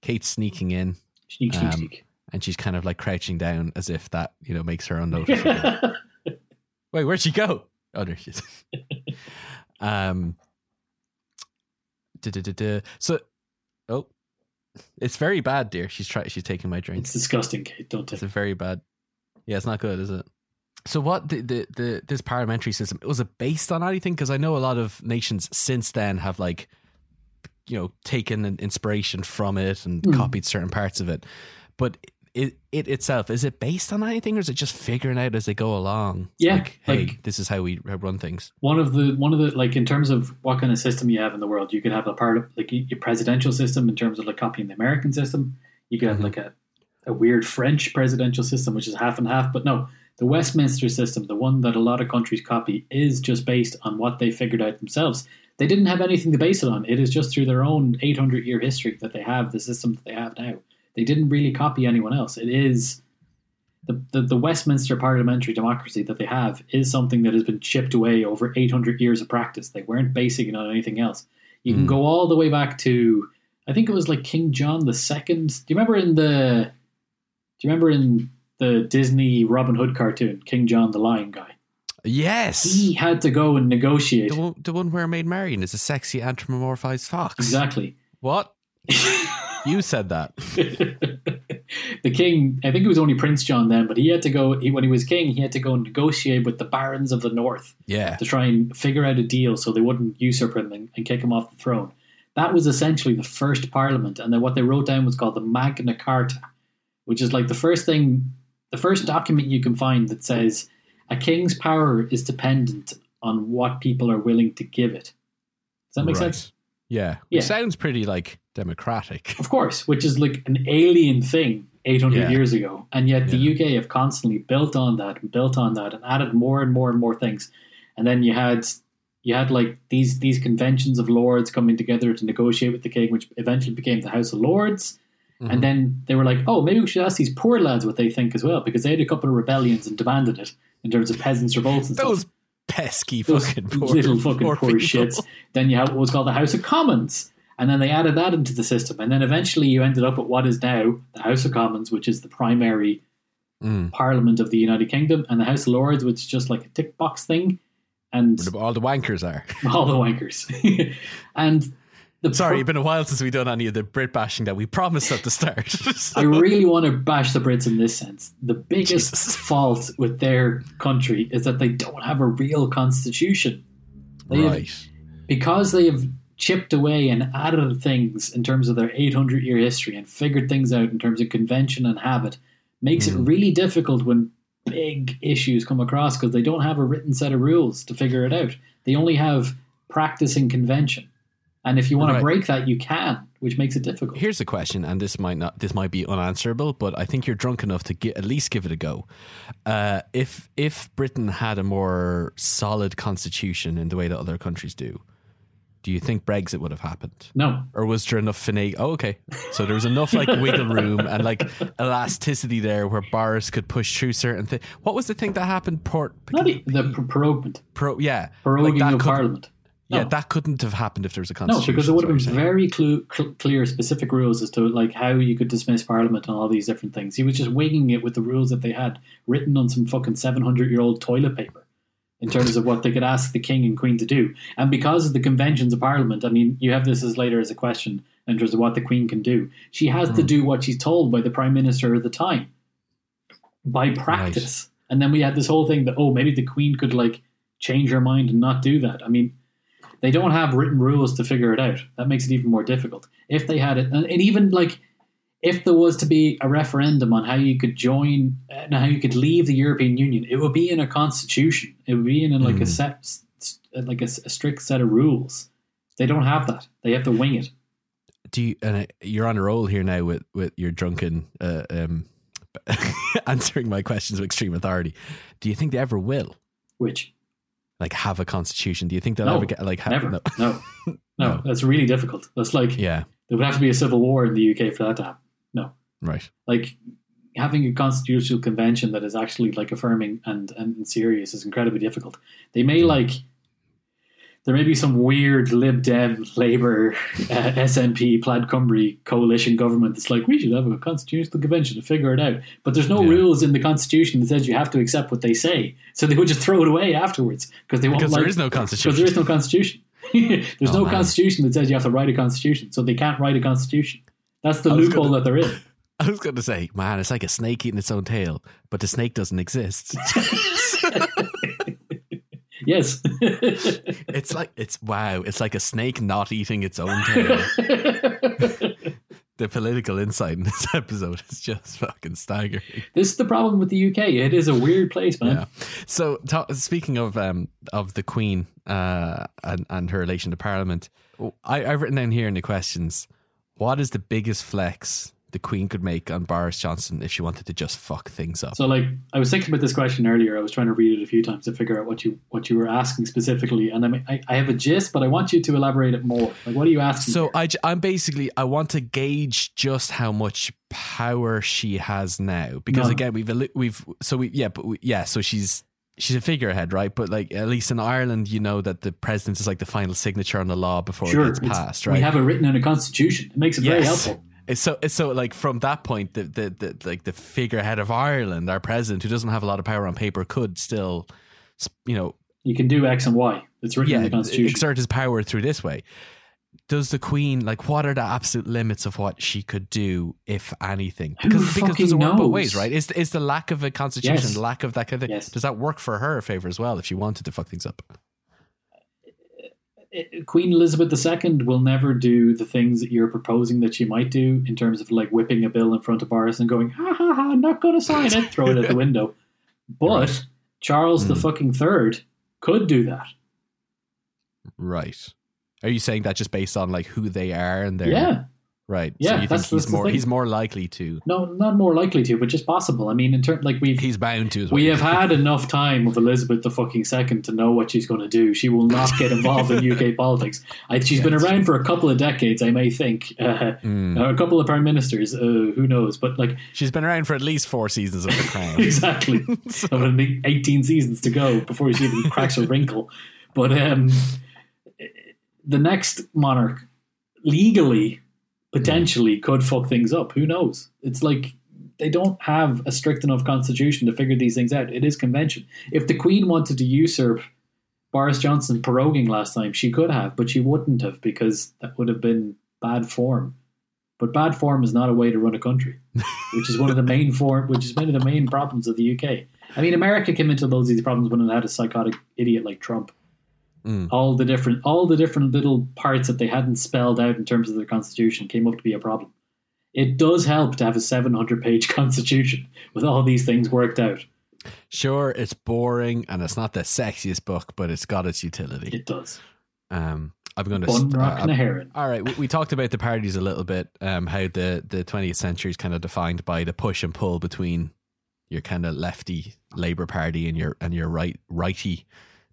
Kate's sneaking in Sneak, sneak, Um, sneak. and she's kind of like crouching down as if that, you know, makes her unnoticeable. Wait, where'd she go? Oh, there she is. um, duh-duh-duh-duh. so, oh, it's very bad, dear. She's trying. She's taking my drink. it's disgusting, Kate. Don't It's a very bad. Yeah, it's not good, is it? So, what the the, the this parliamentary system was it based on anything? Because I know a lot of nations since then have like, you know, taken an inspiration from it and Hmm. copied certain parts of it. But it it itself is it based on anything, or is it just figuring out as they go along? Yeah, like, hey, like- this is how we run things. one of the one of the like in terms of what kind of system you have in the world, you could have a part of like your presidential system in terms of like copying the American system. You could have Mhm. like a, a weird French presidential system, which is half and half. But no, the Westminster system, the one that a lot of countries copy, is just based on what they figured out themselves. They didn't have anything to base it on. It is just through their own 800 year history that they have the system that they have now. They didn't really copy anyone else. It is the, the, the Westminster parliamentary democracy that they have is something that has been chipped away over 800 years of practice. They weren't basing it on anything else. You can Mm. go all the way back to, I think it was like King John the Second. Do you remember in the, do you remember in the Disney Robin Hood cartoon, King John the Lion guy. Yes. He had to go and negotiate. The one, the one where Maid Marian is a sexy anthropomorphized fox. Exactly. What? you said that. the king, I think it was only Prince John then, but he had to go, he, when he was king, he had to go and negotiate with the barons of the north Yeah. to try and figure out a deal so they wouldn't usurp him and, and kick him off the throne. That was essentially the first parliament. And then what they wrote down was called the Magna Carta, which is like the first thing, the first document you can find that says a king's power is dependent on what people are willing to give it. Does that make Right. sense? Yeah. Yeah. Which sounds pretty like democratic. Of course, which is like an alien thing 800 Yeah. years ago. And yet the Yeah. UK have constantly built on that and built on that and added more and more and more things. And then you had you had like these these conventions of lords coming together to negotiate with the king, which eventually became the House of Lords. Mm-hmm. And then they were like, oh, maybe we should ask these poor lads what they think as well, because they had a couple of rebellions and demanded it in terms of peasants' revolts and stuff. Those stuff. pesky Those fucking poor, little fucking poor, people. shits. Then you have what was called the House of Commons, and then they added that into the system, and then eventually you ended up at what is now the House of Commons, which is the primary Mm. Parliament of the United Kingdom, and the House of Lords, which is just like a tick box thing, and Where all the wankers are. all the wankers. and the Sorry, it's been a while since we've done any of the Brit bashing that we promised at the start. I really want to bash the Brits in this sense. The biggest Jesus. fault with their country is that they don't have a real constitution. They have- right. because they have chipped away and added things in terms of their 800 year history and figured things out in terms of convention and habit makes it really difficult when big issues come across because they don't have a written set of rules to figure it out. They only have practice and convention. And if you want Right. to break that, you can, which makes it difficult. Here's a question, and this might not, this might be unanswerable, but I think you're drunk enough to get, at least give it a go. Uh, if if Britain had a more solid constitution in the way that other countries do, do you think Brexit would have happened? no, or was there enough finagle? Oh, okay. So there was enough like wiggle room and like elasticity there where Boris could push through certain things. What was the thing that happened? Port, the proroguement, pro, yeah, proroguing that of Parliament. Yeah, that couldn't have happened if there was a constitution. No, because there would have been what you're saying. very clu- cl- clear, specific rules as to like how you could dismiss Parliament and all these different things. He was just winging it with the rules that they had written on some fucking seven hundred year old toilet paper in terms of what they could ask the king and queen to do. And because of the conventions of Parliament, I mean, you have this as later as a question in terms of what the queen can do. She has to hmm. do what she's told by the prime minister at the time by practice. And then we had this whole thing that oh, maybe the queen could like change her mind and not do that. I mean they don't have written rules to figure it out. That makes it even more difficult. If they had it, and, and even like if there was to be a referendum on how you could join and how you could leave the European Union, it would be in a constitution. It would be in like a set, s- s- like a, a strict set of rules. They don't have that. They have to wing it. Do you? And uh, you're on a roll here now with with your drunken uh, um, answering my questions with extreme authority. Do you think they ever will? Which Like have a constitution? Do you think they'll No, ever get like have, never, no. no, no, No. That's really difficult. That's like Yeah, there would have to be a civil war in the UK for that to happen. No, right. like having a constitutional convention that is actually like affirming and and serious is incredibly difficult. They may like there may be some weird Lib Dem Labour uh, SNP Plaid Cymru coalition government that's like we should have a constitutional convention to figure it out, but there's no Yeah. rules in the constitution that says you have to accept what they say, so they would just throw it away afterwards because they won't Because like, there is no constitution because there is no constitution. There's Oh, no man. constitution that says you have to write a constitution, so they can't write a constitution. That's the loophole gonna- that they're in. I was going to say, man, it's like a snake eating its own tail, but the snake doesn't exist. Yes. it's like it's wow. It's like a snake not eating its own tail. the political insight in this episode is just fucking staggering. this is the problem with the UK. It is a weird place, man. Yeah. So, ta speaking of um of the Queen uh and and her relation to Parliament, I, I've written down here in the questions: what is the biggest flex the Queen could make on Boris Johnson if she wanted to just fuck things up? So, like, I was thinking about this question earlier. I was trying to read it a few times to figure out what you what you were asking specifically, and I mean, I, I have a gist, but I want you to elaborate it more. Like, what are you asking? So here? I, I'm basically I want to gauge just how much power she has now because No. again we've we've so we yeah but we, yeah so she's she's a figurehead right but like at least in Ireland you know that the president is like the final signature on the law before sure, it gets it's- passed right we have it written in a constitution. It makes it very helpful. It's so it's so like from that point, the, the the like the figurehead of Ireland, our president, who doesn't have a lot of power on paper, could still, you know, You can do X and Y. It's written in the Constitution. exert his power through this way. Does the Queen like what are the absolute limits of what she could do, if anything? Who Because because does it fucking work both ways, right? Is is the lack of a constitution, Yes. the lack of that kind of thing, Yes. does that work for her favor as well if she wanted to fuck things up? Queen Elizabeth II will never do the things that you're proposing that she might do in terms of like whipping a bill in front of Boris and going, ha ha ha, not going to sign it, throw it at the window. But Right. Charles the Hmm. fucking third could do that. Right. Are you saying that just based on like who they are and their Yeah. right? Yeah, so you think he's more he's more likely to No, not more likely to, but just possible. I mean, in terms like we've he's bound to as well. we have had enough time with Elizabeth the fucking second to know what she's going to do. She will not get involved in UK politics. I, she's been around for a couple of decades, I may think. Uh, Mm. a couple of prime ministers, uh, who knows? But like She's been around for at least four seasons of the crown. exactly. So- Of 18 seasons to go before she even cracks a wrinkle. But um, the next monarch legally, potentially, mm. could fuck things up. Who knows? It's like they don't have a strict enough constitution to figure these things out. It is convention. If the Queen wanted to usurp Boris Johnson proroguing last time, she could have, but she wouldn't have because that would have been bad form. But bad form is not a way to run a country, which is one of the main form, which is one of the main problems of the UK. I mean, America came into those these problems when it had a psychotic idiot like Trump. Mm. All the different, all the different little parts that they hadn't spelled out in terms of their constitution came up to be a problem. It does help to have a 700 page constitution with all these things worked out. Sure, it's boring and it's not the sexiest book, but it's got its utility. It does. Um, I'm going to. Bun, rock, and a heron. all right, we, we talked about the parties a little bit. Um, how the the 20th century is kind of defined by the push and pull between your kind of lefty Labour Party and your and your right righty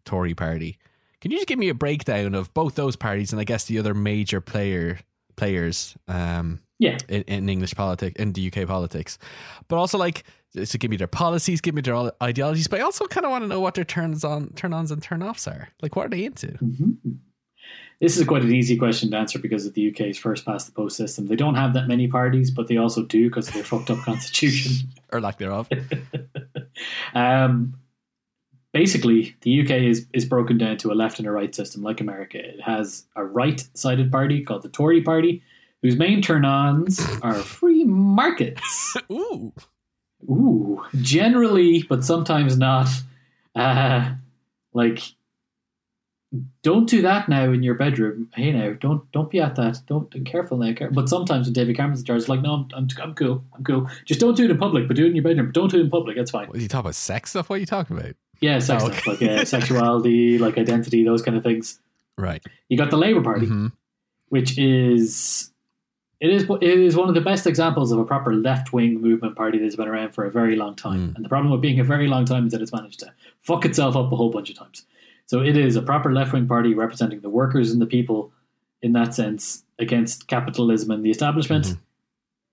Tory Party. Can you just give me a breakdown of both those parties and I guess the other major player players um, Yeah. in, in English politics in the UK politics, but also like so give me their policies, give me their ideologies, but I also kind of want to know what their turns on, turn ons, and turn offs are. Like, what are they into? Mhm. This is quite an easy question to answer because of the UK's first past the post system. They don't have that many parties, but they also do because of their fucked up constitution. or lack thereof. um, basically, the UK is, is broken down to a left and a right system, like America. It has a right sided party called the Tory Party, whose main turn ons are free markets. Ooh, Ooh, generally, but sometimes not. Uh, like, don't do that now in your bedroom. Hey, now, don't don't be at that. Don't be careful now. But sometimes when David Cameron's in charge, it's like, no, I'm, I'm, I'm cool. I'm cool. Just don't do it in public, but do it in your bedroom. But don't do it in public. That's fine. what are you talking about? Sex stuff? What are you talking about? Yeah, sex Oh, stuff like uh, sexuality, like identity, those kind of things. Right. You got the Labour Party, Mhm. which is it is it is one of the best examples of a proper left wing movement party that's been around for a very long time. Mm. And the problem with being a very long time is that it's managed to fuck itself up a whole bunch of times. So it is a proper left wing party representing the workers and the people in that sense against capitalism and the establishment. Mhm.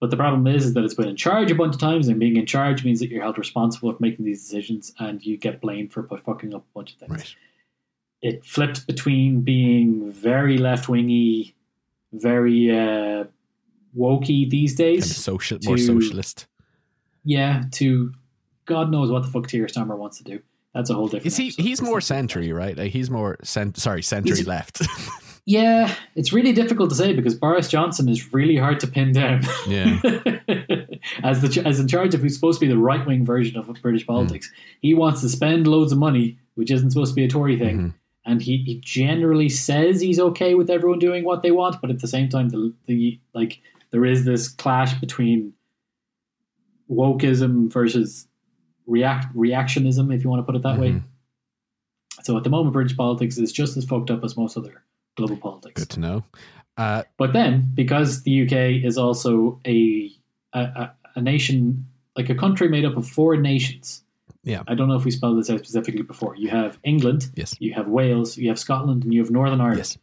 But the problem is, is that it's been in charge a bunch of times, and being in charge means that you're held responsible for making these decisions, and you get blamed for fucking up a bunch of things Right. it flips between being very left wingy, very uh, wokey these Kind of days. social, more socialist. Yeah, to God knows what the fuck Keir Starmer wants to do. That's a whole different. Is he? He's more century, right? Like he's more cent. Sorry, century He's- left. Yeah, it's really difficult to say because Boris Johnson is really hard to pin down. yeah. as the as in charge of who's supposed to be the right wing version of British Hmm. politics, he wants to spend loads of money, which isn't supposed to be a Tory thing. Mhm. and he, he generally says he's okay with everyone doing what they want, but at the same time, the, the like there is this clash between wokeism versus react reactionism, if you want to put it that way. Mhm. So at the moment, British politics is just as fucked up as most other global politics. Good to know. Uh, But then, because the UK is also a a, a nation, like a country made up of four nations. Yeah. I don't know if we spelled this out specifically before. You have England, yes. you have Wales, you have Scotland, and you have Northern Ireland. Yes.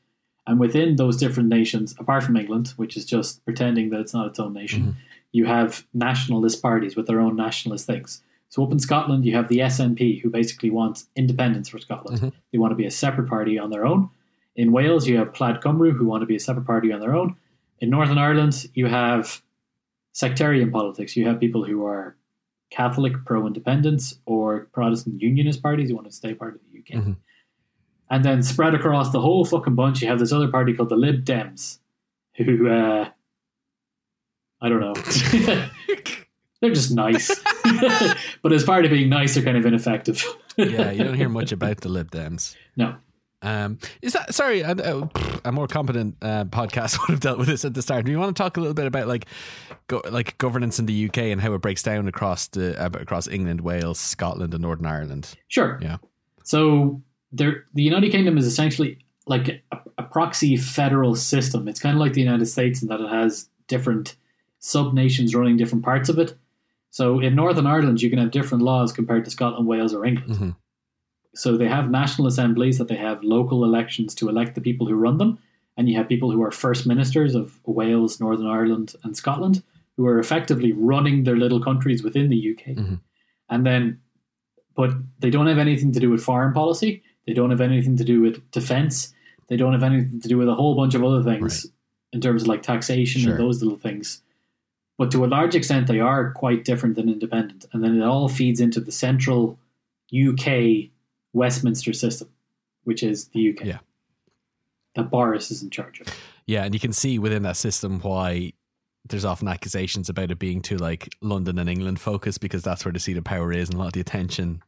And within those different nations, apart from England, which is just pretending that it's not its own nation, Mhm. you have nationalist parties with their own nationalist things. So up in Scotland, you have the SNP, who basically wants independence for Scotland. Mhm. They want to be a separate party on their own. In Wales, you have Plaid Cymru, who want to be a separate party on their own. In Northern Ireland, you have sectarian politics. You have people who are Catholic pro independence or Protestant unionist parties who want to stay part of the UK. Mhm. And then spread across the whole fucking bunch, you have this other party called the Lib Dems, who, uh, I don't know. They're just nice. but as part of being nice, they're kind of ineffective. yeah, you don't hear much about the Lib Dems. no. Um, is that sorry? A, a, a more competent uh, podcast would have dealt with this at the start. Do you want to talk a little bit about like, go, like governance in the UK and how it breaks down across the uh, across England, Wales, Scotland, and Northern Ireland? Sure. Yeah. So there, the United Kingdom is essentially like a, a proxy federal system. It's kind of like the United States in that it has different sub nations running different parts of it. So in Northern Ireland, you can have different laws compared to Scotland, Wales, or England. Mhm. So they have national assemblies that they have local elections to elect the people who run them, and you have people who are first ministers of Wales, Northern Ireland, and Scotland who are effectively running their little countries within the UK. Mhm. And then, but they don't have anything to do with foreign policy. They don't have anything to do with defense. They don't have anything to do with a whole bunch of other things in terms of like taxation Sure. and those little things. But to a large extent, they are quite different than independent. And then it all feeds into the central UK Westminster system, which is the UK. Yeah. That Boris is in charge of. Yeah, and you can see within that system why there's often accusations about it being too like London and England focused because that's where the seat of power is and a lot of the attention.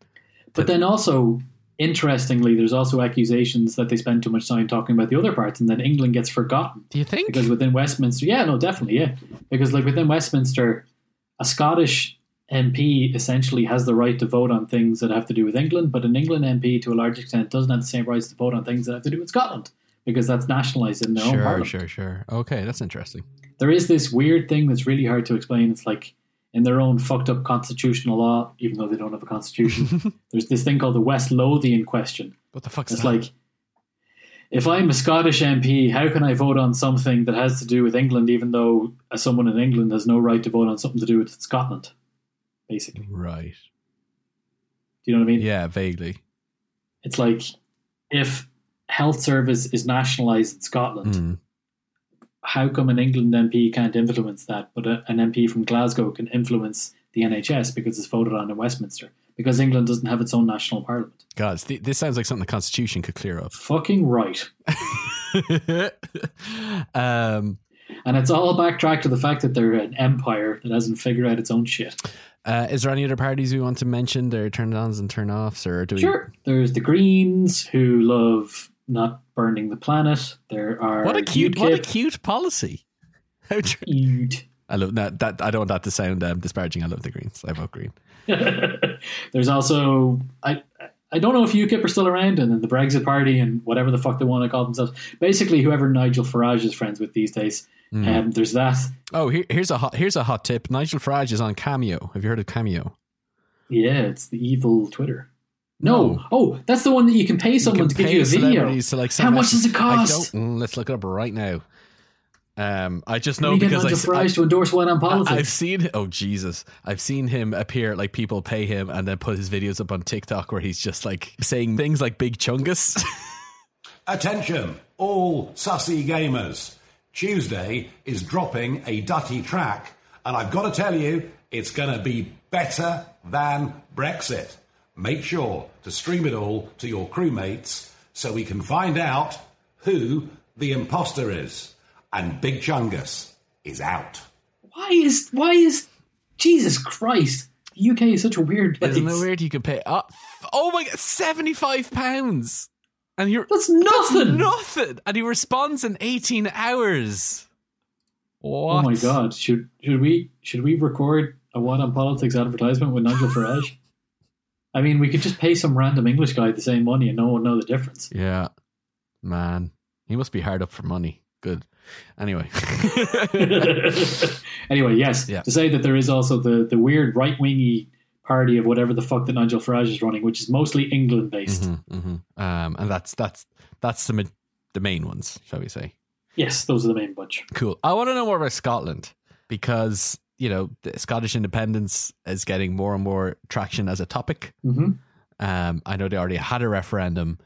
But then also, interestingly, there's also accusations that they spend too much time talking about the other parts, and then England gets forgotten. Do you think? because within Westminster, yeah, no, definitely, yeah, because like within Westminster, a Scottish MP essentially has the right to vote on things that have to do with England, but an England MP to a large extent doesn't have the same rights to vote on things that have to do with Scotland because that's nationalised in their own sure, parliament. sure, sure. Okay, that's interesting. There is this weird thing that's really hard to explain. It's like in their own fucked up constitutional law, even though they don't have a constitution. there's this thing called the West Lothian question. What the fuck's It's that? like, if I'm a Scottish MP, how can I vote on something that has to do with England, even though someone in England has no right to vote on something to do with Scotland? Basically, right. do you know what I mean? Yeah, vaguely. It's like if health service is nationalised in Scotland, Mm. how come an England MP can't influence that, but a, an MP from Glasgow can influence the NHS because it's voted on in Westminster? Because England doesn't have its own national parliament. God, th- this sounds like something the Constitution could clear up. Fucking right. um, And it's all backtracked to the fact that they're an empire that hasn't figured out its own shit. uh, is there any other parties we want to mention? Their turn ons and turn offs, or do we? Sure. There's the Greens who love not burning the planet. There are What a cute, what a cute policy. How Cute. I love that. That I don't want that to sound um, disparaging. I love the Greens. I vote Green. There's also I I don't know if UKIP are still around, and then the Brexit Party and whatever the fuck they want to call themselves. Basically, whoever Nigel Farage is friends with these days. Mm. Um, there's that. Oh, here, here's a hot here's a hot tip. Nigel Farage is on Cameo. Have you heard of Cameo? Yeah, it's the evil Twitter. No. Oh, that's the one that you can pay someone can to give you a video. celebrities To like How much does it messages. I cost? don't. mm, Let's look it up right now. Um, I just know because I, Nigel s- I- Farage to endorse one on I- politics? I've seen. Oh Jesus! I've seen him appear. Like people pay him and then put his videos up on TikTok where he's just like saying things like "Big Chungus." Attention, all sussy gamers. Tuesday is dropping a Dutty track, and I've got to tell you, it's going to be better than Brexit. Make sure to stream it all to your crewmates so we can find out who the imposter is. And Big Chungus is out. why is why is Jesus Christ? The UK is such a weird place. Isn't it weird? You can pay. Oh, f- oh my god, seventy five pounds, and you're That's nothing. nothing, and he responds in eighteen hours. What? Oh my god! Should should we should we record a one on politics advertisement with Nigel Farage? I mean, we could just pay some random English guy the same money and no one know the difference. Yeah, man, he must be hard up for money. Good. Anyway, anyway, yes, Yeah. to say that there is also the the weird right wingy party of whatever the fuck that Nigel Farage is running, which is mostly England based. Mhm, mhm. Um, and that's that's that's the ma- the main ones, shall we say? Yes, those are the main bunch. Cool. I want to know more about Scotland because you know the Scottish independence is getting more and more traction as a topic. hmm Um, I know they already had a referendum,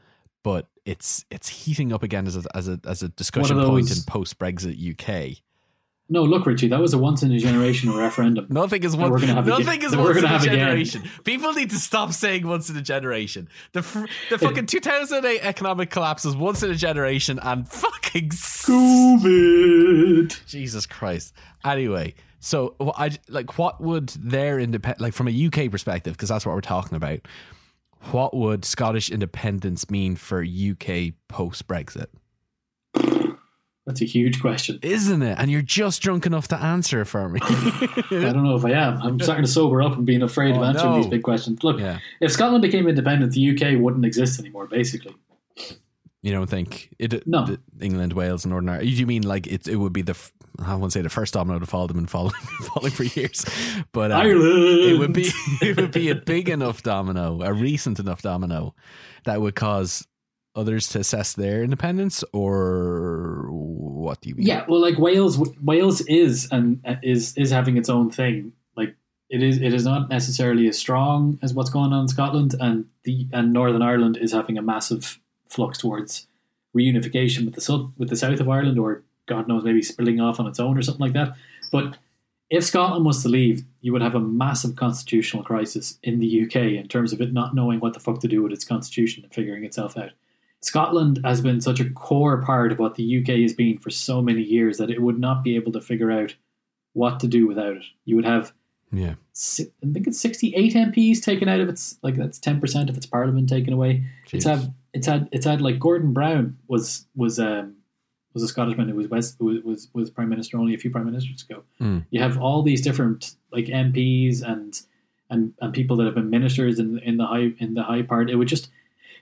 but it's it's heating up again as a as a as a discussion point in post Brexit UK. No, look, Richie, that was a once in a generation referendum. Nothing is one. we're gonna have nothing again- is once in a have again. generation. People need to stop saying once in a generation. The the fucking 2008 economic collapse was once in a generation, and fucking COVID. Jesus Christ. Anyway, so I like what would their independent like from a UK perspective because that's what we're talking about. What would Scottish independence mean for UK post Brexit? That's a huge question. Isn't it? And you're just drunk enough to answer for me. I don't know if I am. I'm starting to sober up and being afraid Oh, of answering no. these big questions. Look, yeah. if Scotland became independent, the UK wouldn't exist anymore, basically. You don't think it? No. England, Wales, and Northern Ireland. You mean like it? It would be the. f- I won't say the first domino to fall. Them been falling, falling for years, but Ireland! It would be. It would be a big enough domino, a recent enough domino, that would cause others to assess their independence, or what do you mean? Yeah, well, like Wales, Wales is and is is having its own thing. Like it is, it is not necessarily as strong as what's going on in Scotland, and the and Northern Ireland is having a massive flux towards reunification with the south with the south of Ireland, or God knows, maybe splitting off on its own or something like that. But if Scotland was to leave, you would have a massive constitutional crisis in the UK in terms of it not knowing what the fuck to do with its constitution and figuring itself out. Scotland has been such a core part of what the UK has been for so many years that it would not be able to figure out what to do without it. You would have, yeah, I think it's 68 MPs taken out of its, like that's 10% of its parliament taken away. It's had, it's had, it's had like Gordon Brown was, was, um, was a Scottishman who was West, who was, was, was prime minister only a few prime ministers ago. Mm. You have all these different like MPs and, and, and people that have been ministers in, in the high, in the high part. It would just,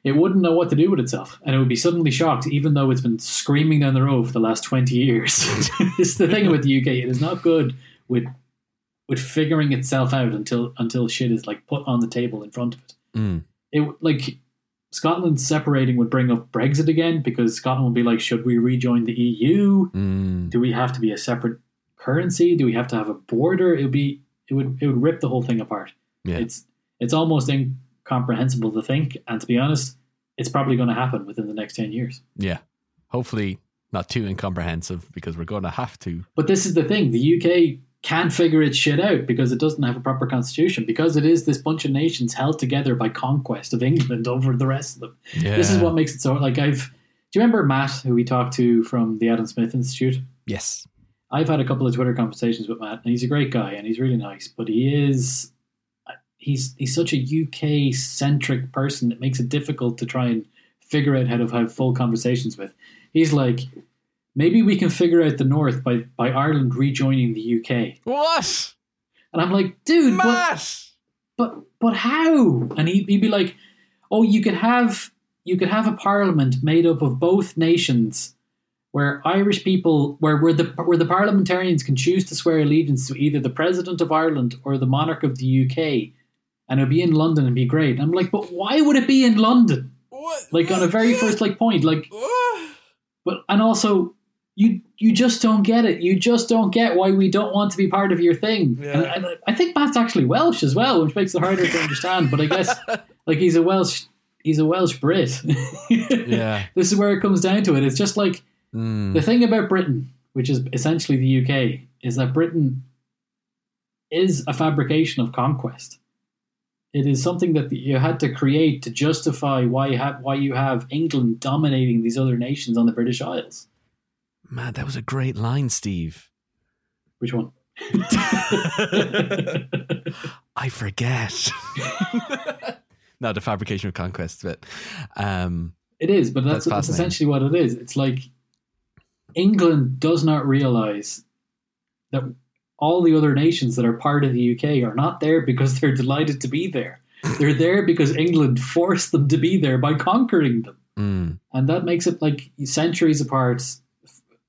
it wouldn't know what to do with itself, and it would be suddenly shocked, even though it's been screaming down the road for the last twenty years. it's the thing with the UK; it is not good with with figuring itself out until until shit is like put on the table in front of it. Mm. It like Scotland separating would bring up Brexit again because Scotland would be like, should we rejoin the EU? Mm. Do we have to be a separate currency? Do we have to have a border? It would be it would it would rip the whole thing apart. yeah. It's it's almost incomprehensible to think, and to be honest, it's probably going to happen within the next ten years. yeah. Hopefully, not too incomprehensive because we're going to have to. But this is the thing: the UK can't figure its shit out because it doesn't have a proper constitution. Because it is this bunch of nations held together by conquest of England over the rest of them. Yeah. This is what makes it so. Like I've. Do you remember Matt, who we talked to from the Adam Smith Institute? Yes. I've had a couple of Twitter conversations with Matt, and he's a great guy and he's really nice, but he is he's he's such a UK centric person. It makes it difficult to try and figure out how to have full conversations with. He's like, maybe we can figure out the North by by Ireland rejoining the UK, What? and I'm like, dude, but but but how? And he, he'd be like, oh, you could have you could have a parliament made up of both nations, where Irish people, where where the where the parliamentarians can choose to swear allegiance to either the president of Ireland or the monarch of the UK, and it'd be in London and be great. And I'm like, but why would it be in London? What? Like on a very first like point, like but and also you you just don't get it. You just don't get why we don't want to be part of your thing. Yeah. And, and I think Matt's actually Welsh as well, which makes it harder to understand. But I guess like he's a Welsh he's a Welsh Brit. Yeah. This is where it comes down to it. It's just like Mm. the thing about Britain, which is essentially the UK, is that Britain is a fabrication of conquest. It is something that you had to create to justify why you have why you have England dominating these other nations on the British Isles. Man, that was a great line, Steve. Which one? I forget. no, the fabrication of conquest bit. Um, It is, but That's that's, that's essentially what it is. It's like England does not realize that all the other nations that are part of the UK are not there because they're delighted to be there. They're there because England forced them to be there by conquering them. mm, And that makes it like centuries apart.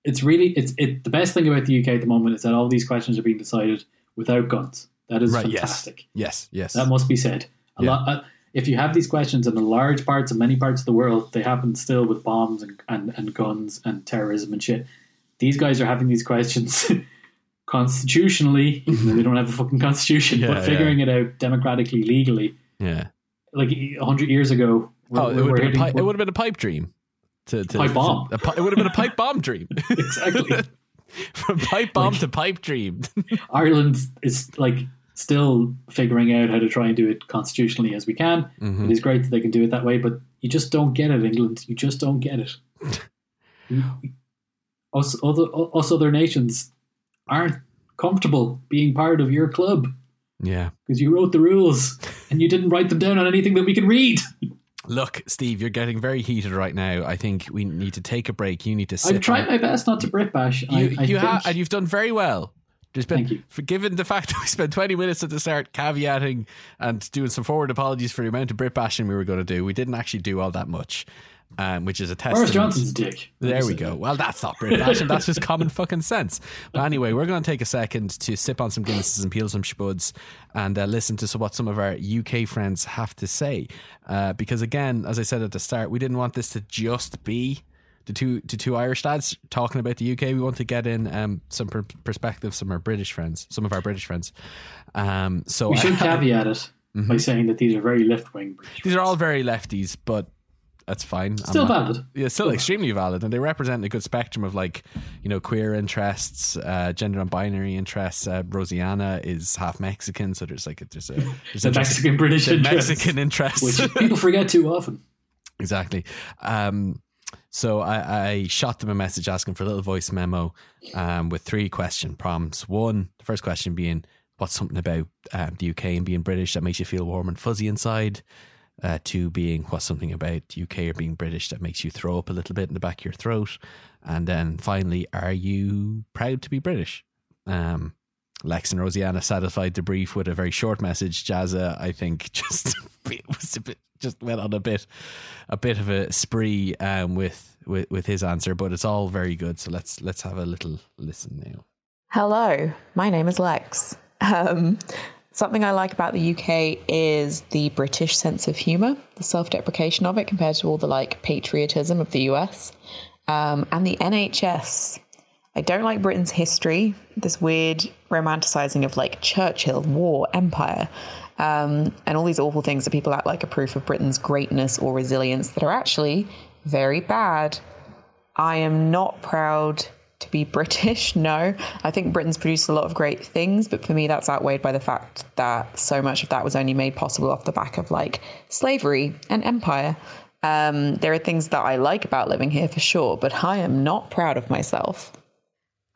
It's really it's it the best thing about the UK at the moment is that all these questions are being decided without guns. That is right. Yes. fantastic. Yes. Yes. That must be said. A Yeah. lot. Uh, if you have these questions in the large parts of many parts of the world, they happen still with bombs and, and, and guns and terrorism and shit. These guys are having these questions constitutionally, even though they don't have a fucking constitution, Yeah, but figuring it out democratically, legally. yeah. Like a hundred years ago, we're, Oh, it would, have been a hitting- pipe, it would have been a pipe dream. To, to, Pipe bomb. a pi- it would have been a pipe bomb dream. exactly. From pipe bomb to pipe dream. Ireland is like still figuring out how to try and do it constitutionally as we can. Mm-hmm. It is great that they can do it that way, but you just don't get it, England. You just don't get it. us, other, us other nations aren't comfortable being part of your club yeah. because you wrote the rules and you didn't write them down on anything that we can read. Look, Steve, you're getting very heated right now. I think we need to take a break. You need to sit. I've tried my best not to Brit bash. You, I, I you have, and you've done very well. There's been, Thank you. given the fact that we spent 20 minutes at the start caveating and doing some forward apologies for the amount of Brit bashing we were going to do, we didn't actually do all that much, um, which is a test. Boris Johnson's dick. There we go. Well, that's not British bashing. that's just common fucking sense. But anyway, we're going to take a second to sip on some Guinnesses and peel some spuds and uh, listen to what some of our UK friends have to say. Uh, because again, as I said at the start, we didn't want this to just be the two the two Irish lads talking about the UK. We want to get in um, some per- perspective, some of our British friends, some of our British friends. Um, so We should I- caveat it Mm-hmm. by saying that these are very left wing. these are all very lefties, but that's fine. Still not- valid. Yeah, still extremely valid, and they represent a good spectrum of like, you know, queer interests, uh, gender non-binary interests. Uh, Rosianna is half Mexican, so there's like a, there's a there's The Mexican British interest, Mexican interests, which people forget too often. exactly. Um, so I, I shot them a message asking for a little voice memo um, with three question prompts. One, the first question being, what's something about um, the UK and being British that makes you feel warm and fuzzy inside? Uh, two being, what's something about UK or being British that makes you throw up a little bit in the back of your throat? And then finally, are you proud to be British? Um, Lex and Rosianna satisfied the brief with a very short message. Jazza, I think, just was a bit, just went on a bit, a bit of a spree um, with, with with his answer, but it's all very good. So let's let's have a little listen now. Hello, my name is Lex. Um, something I like about the UK is the British sense of humour, the self deprecation of it compared to all the like patriotism of the US, um, and the NHS. I don't like Britain's history, this weird romanticizing of like Churchill, war, empire, um, and all these awful things that people act like a proof of Britain's greatness or resilience that are actually very bad. I am not proud to be British. No, I think Britain's produced a lot of great things, but for me, that's outweighed by the fact that so much of that was only made possible off the back of like slavery and empire. Um, there are things that I like about living here for sure, but I am not proud of myself.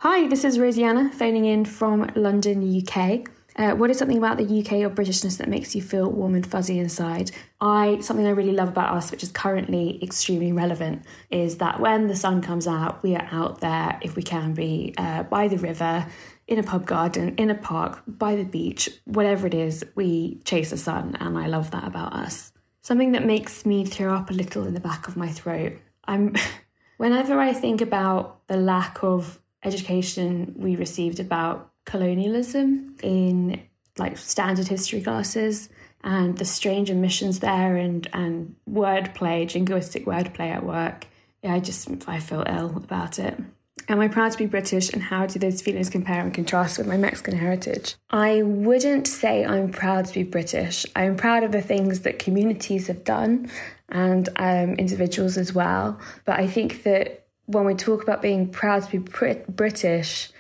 Hi, this is Rosianna phoning in from London, UK. Uh, what is something about the UK or Britishness that makes you feel warm and fuzzy inside? I something I really love about us, which is currently extremely relevant, is that when the sun comes out, we are out there if we can be uh, by the river, in a pub garden, in a park, by the beach, whatever it is, we chase the sun, and I love that about us. Something that makes me throw up a little in the back of my throat. I'm whenever I think about the lack of education we received about colonialism in like standard history classes and the strange omissions there and and wordplay, jingoistic wordplay at work. Yeah, I just I feel ill about it. Am I proud to be British and how do those feelings compare and contrast with my Mexican heritage? I wouldn't say I'm proud to be British. I'm proud of the things that communities have done and um, individuals as well. But I think that when we talk about being proud to be Brit- British,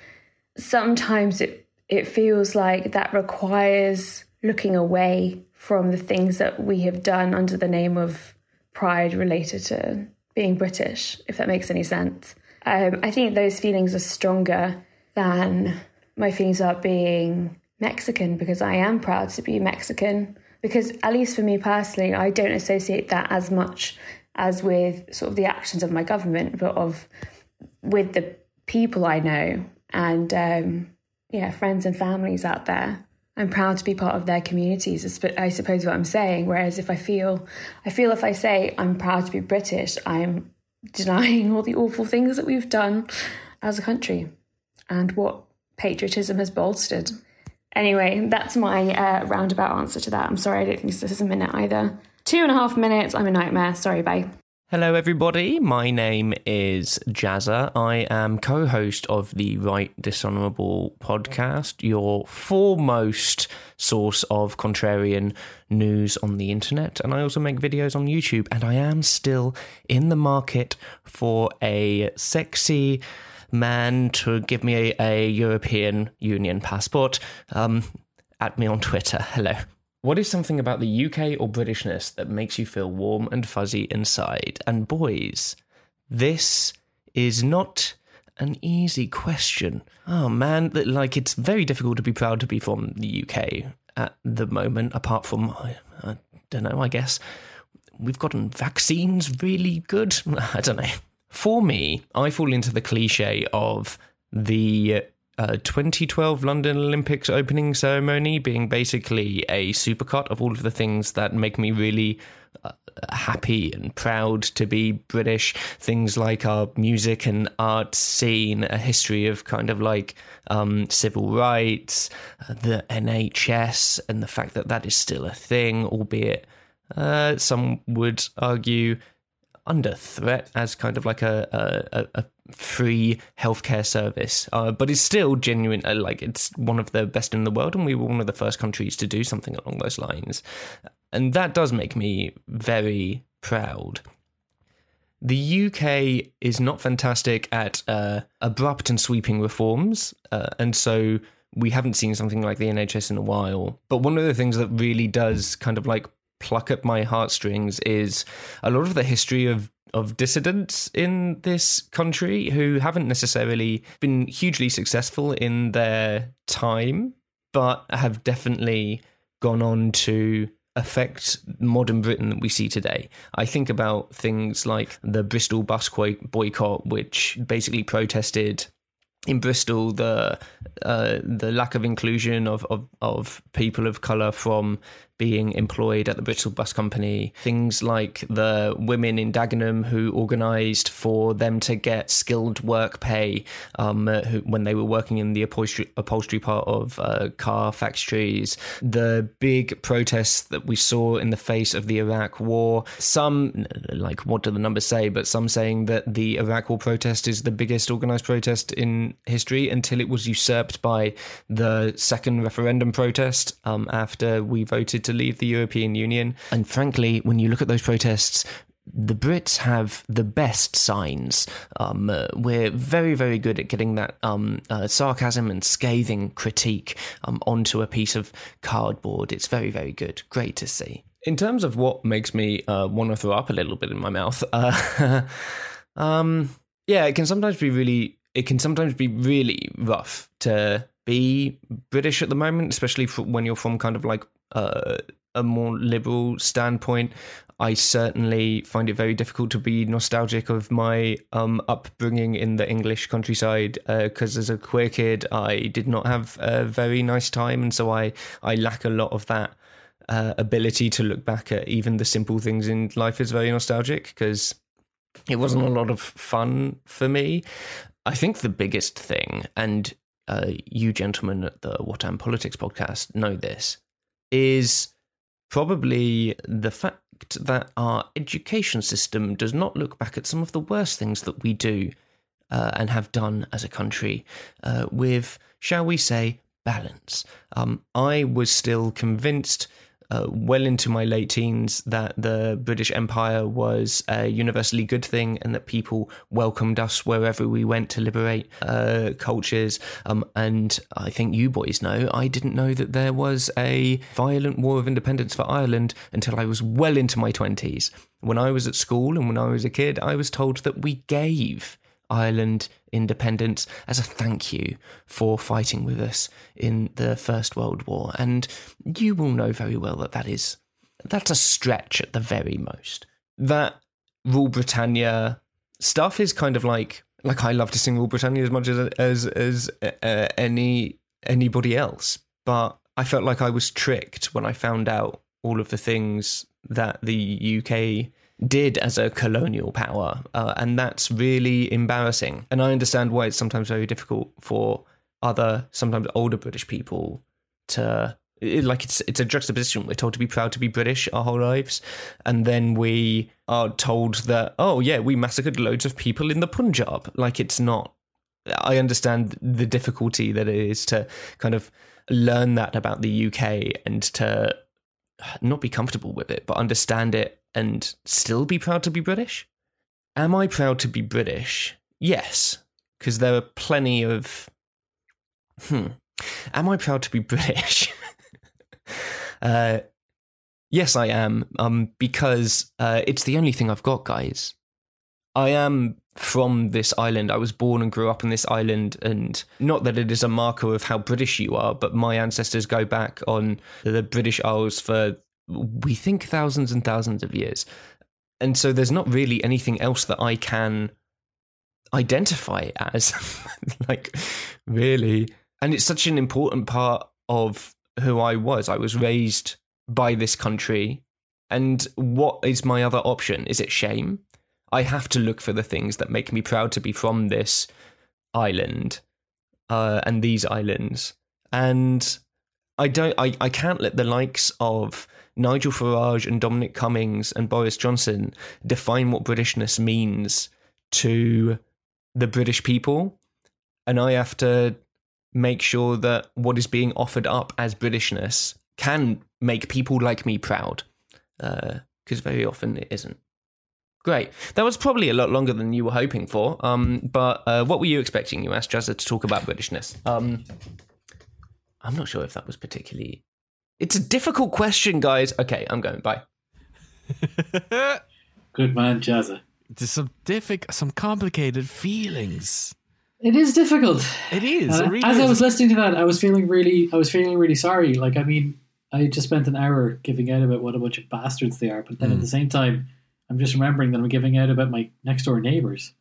sometimes it, it feels like that requires looking away from the things that we have done under the name of pride related to being British, if that makes any sense. Um, I think those feelings are stronger than my feelings about being Mexican because I am proud to be Mexican. Because, at least for me personally, I don't associate that as much as with sort of the actions of my government, but of with the people I know and um, yeah, friends and families out there. I'm proud to be part of their communities. I suppose what I'm saying. Whereas if I feel, I feel if I say I'm proud to be British, I'm denying all the awful things that we've done as a country and what patriotism has bolstered. Anyway, that's my uh, roundabout answer to that. I'm sorry, I don't think this is a minute either. Two and a half minutes. I'm a nightmare. Sorry, bye. Hello, everybody. My name is Jazza. I am co host of the Right Dishonourable podcast, your foremost source of contrarian news on the internet. And I also make videos on YouTube. And I am still in the market for a sexy, man to give me a, a European Union passport, um, at me on Twitter. Hello. What is something about the UK or Britishness that makes you feel warm and fuzzy inside? And boys, this is not an easy question. Oh man, like it's very difficult to be proud to be from the UK at the moment, apart from, I, I don't know, I guess we've gotten vaccines really good. I don't know. For me, I fall into the cliche of the uh, 2012 London Olympics opening ceremony being basically a supercut of all of the things that make me really uh, happy and proud to be British. Things like our music and art scene, a history of kind of like um, civil rights, uh, the NHS, and the fact that that is still a thing, albeit uh, some would argue under threat as kind of like a, a, a free healthcare service, uh, but it's still genuine. Uh, like it's one of the best in the world, and we were one of the first countries to do something along those lines, and that does make me very proud. The UK is not fantastic at uh, abrupt and sweeping reforms, uh, and so we haven't seen something like the NHS in a while. But one of the things that really does kind of like pluck at my heartstrings is a lot of the history of of dissidents in this country who haven't necessarily been hugely successful in their time, but have definitely gone on to affect modern Britain that we see today. I think about things like the Bristol bus boycott, which basically protested in Bristol the uh, the lack of inclusion of, of, of people of colour from being employed at the Bristol Bus Company. Things like the women in Dagenham who organised for them to get skilled work pay um, who, when they were working in the upholstery, upholstery part of uh, car factories. The big protests that we saw in the face of the Iraq War. Some, like, what do the numbers say? But some saying that the Iraq War protest is the biggest organised protest in history until it was usurped by the second referendum protest um, after we voted to leave the European Union. And frankly, when you look at those protests, the Brits have the best signs. Um, uh, we're very, very good at getting that um, uh, sarcasm and scathing critique um, onto a piece of cardboard. It's very, very good. Great to see. In terms of what makes me uh, want to throw up a little bit in my mouth, uh, um, yeah, it can sometimes be really. It can sometimes be really rough to be British at the moment, especially when you're from kind of like uh, a more liberal standpoint. I certainly find it very difficult to be nostalgic of my um, upbringing in the English countryside because uh, as a queer kid, I did not have a very nice time, and so I I lack a lot of that uh, ability to look back at even the simple things in life is very nostalgic because it wasn't a lot of fun for me. I think the biggest thing, and uh, you gentlemen at the What on Politics podcast know this, is probably the fact that our education system does not look back at some of the worst things that we do uh, and have done as a country uh, with, shall we say, balance. Um, I was still convinced uh, well into my late teens that the British Empire was a universally good thing and that people welcomed us wherever we went to liberate uh, cultures. Um, and I think you boys know, I didn't know that there was a violent war of independence for Ireland until I was well into my 20s. When I was at school and when I was a kid, I was told that we gave Ireland independence as a thank you for fighting with us in the First World War. And you will know very well that that is that's a stretch at the very most. That Rule Britannia stuff is kind of like like I love to sing Rule Britannia as much as as as uh, any anybody else, but I felt like I was tricked when I found out all of the things that the UK did as a colonial power. Uh, and that's really embarrassing. And I understand why it's sometimes very difficult for other, sometimes older British people to. It, like it's it's a juxtaposition. We're told to be proud to be British our whole lives, and then we are told that oh yeah, we massacred loads of people in the Punjab. Like it's not. I understand the difficulty that it is to kind of learn that about the UK and to not be comfortable with it, but understand it and still be proud to be British? Am I proud to be British? Yes. because there are plenty of. Hmm. Am I proud to be British? uh, yes, I am. Um, because uh, it's the only thing I've got, guys. I am from this island. I was born and grew up on this island, and not that it is a marker of how British you are, but my ancestors go back on the British Isles for we think thousands and thousands of years. And so there's not really anything else that I can identify as. like, really. And it's such an important part of who I was. I was raised by this country. And what is my other option? Is it shame? I have to look for the things that make me proud to be from this island uh, and these islands. And I don't I, I can't let the likes of Nigel Farage and Dominic Cummings and Boris Johnson define what Britishness means to the British people. And I have to make sure that what is being offered up as Britishness can make people like me proud. Because uh, very often it isn't. Great. That was probably a lot longer than you were hoping for. Um, but uh, what were you expecting? You asked Jazza to talk about Britishness. Um, I'm not sure if that was particularly. It's a difficult question, guys. Okay, I'm going. Bye. Good man, Jazza. There's some difficult, some complicated feelings. It is difficult. It is. It Uh, really as I was listening to that, I was feeling really, I was feeling really sorry. Like, I mean, I just spent an hour giving out about what a bunch of bastards they are, but then Mm. at the same time, I'm just remembering that I'm giving out about my next door neighbors.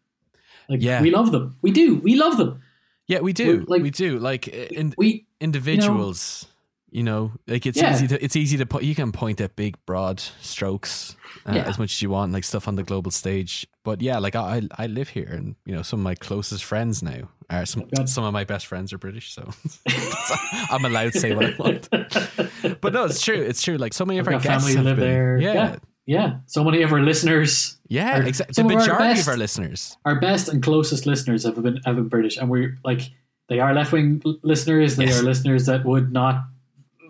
Like, Yeah. we love them. We do. We love them. yeah, we do. We're, like- we do. Like in, We individuals. You know, like it's Yeah. easy to it's easy to put. You can point at big, broad strokes uh, Yeah. as much as you want, like stuff on the global stage. But yeah, like I I live here, and you know, some of my closest friends now are some God. some of my best friends are British, so I'm allowed to say what I want. But no, it's true. It's true. Like so many of our guests family live been, there. Yeah, Yeah. yeah. So many of our listeners, yeah, Our- exactly. The some of our majority best- of our listeners. our best and closest listeners have been have been British, and we're like they are left wing listeners. They Yes. are listeners that would not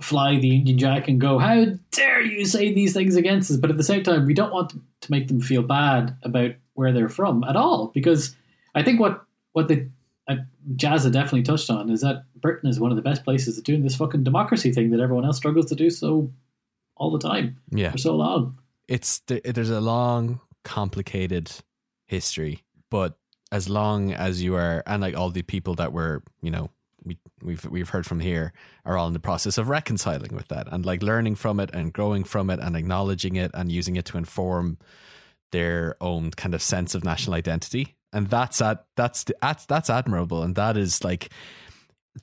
fly the Union Jack and go, "How dare you say these things against us?" But at the same time, we don't want to make them feel bad about where they're from at all, because I think what what the uh, Jazza definitely touched on is that Britain is one of the best places at doing this fucking democracy thing that everyone else struggles to do so all the time Yeah, for so long. it's there's a long, complicated history, but as long as you are, and like all the people that were, you know, we we've we've heard from here are all in the process of reconciling with that and like learning from it and growing from it and acknowledging it and using it to inform their own kind of sense of national identity. And that's at that's that's that's admirable, and that is like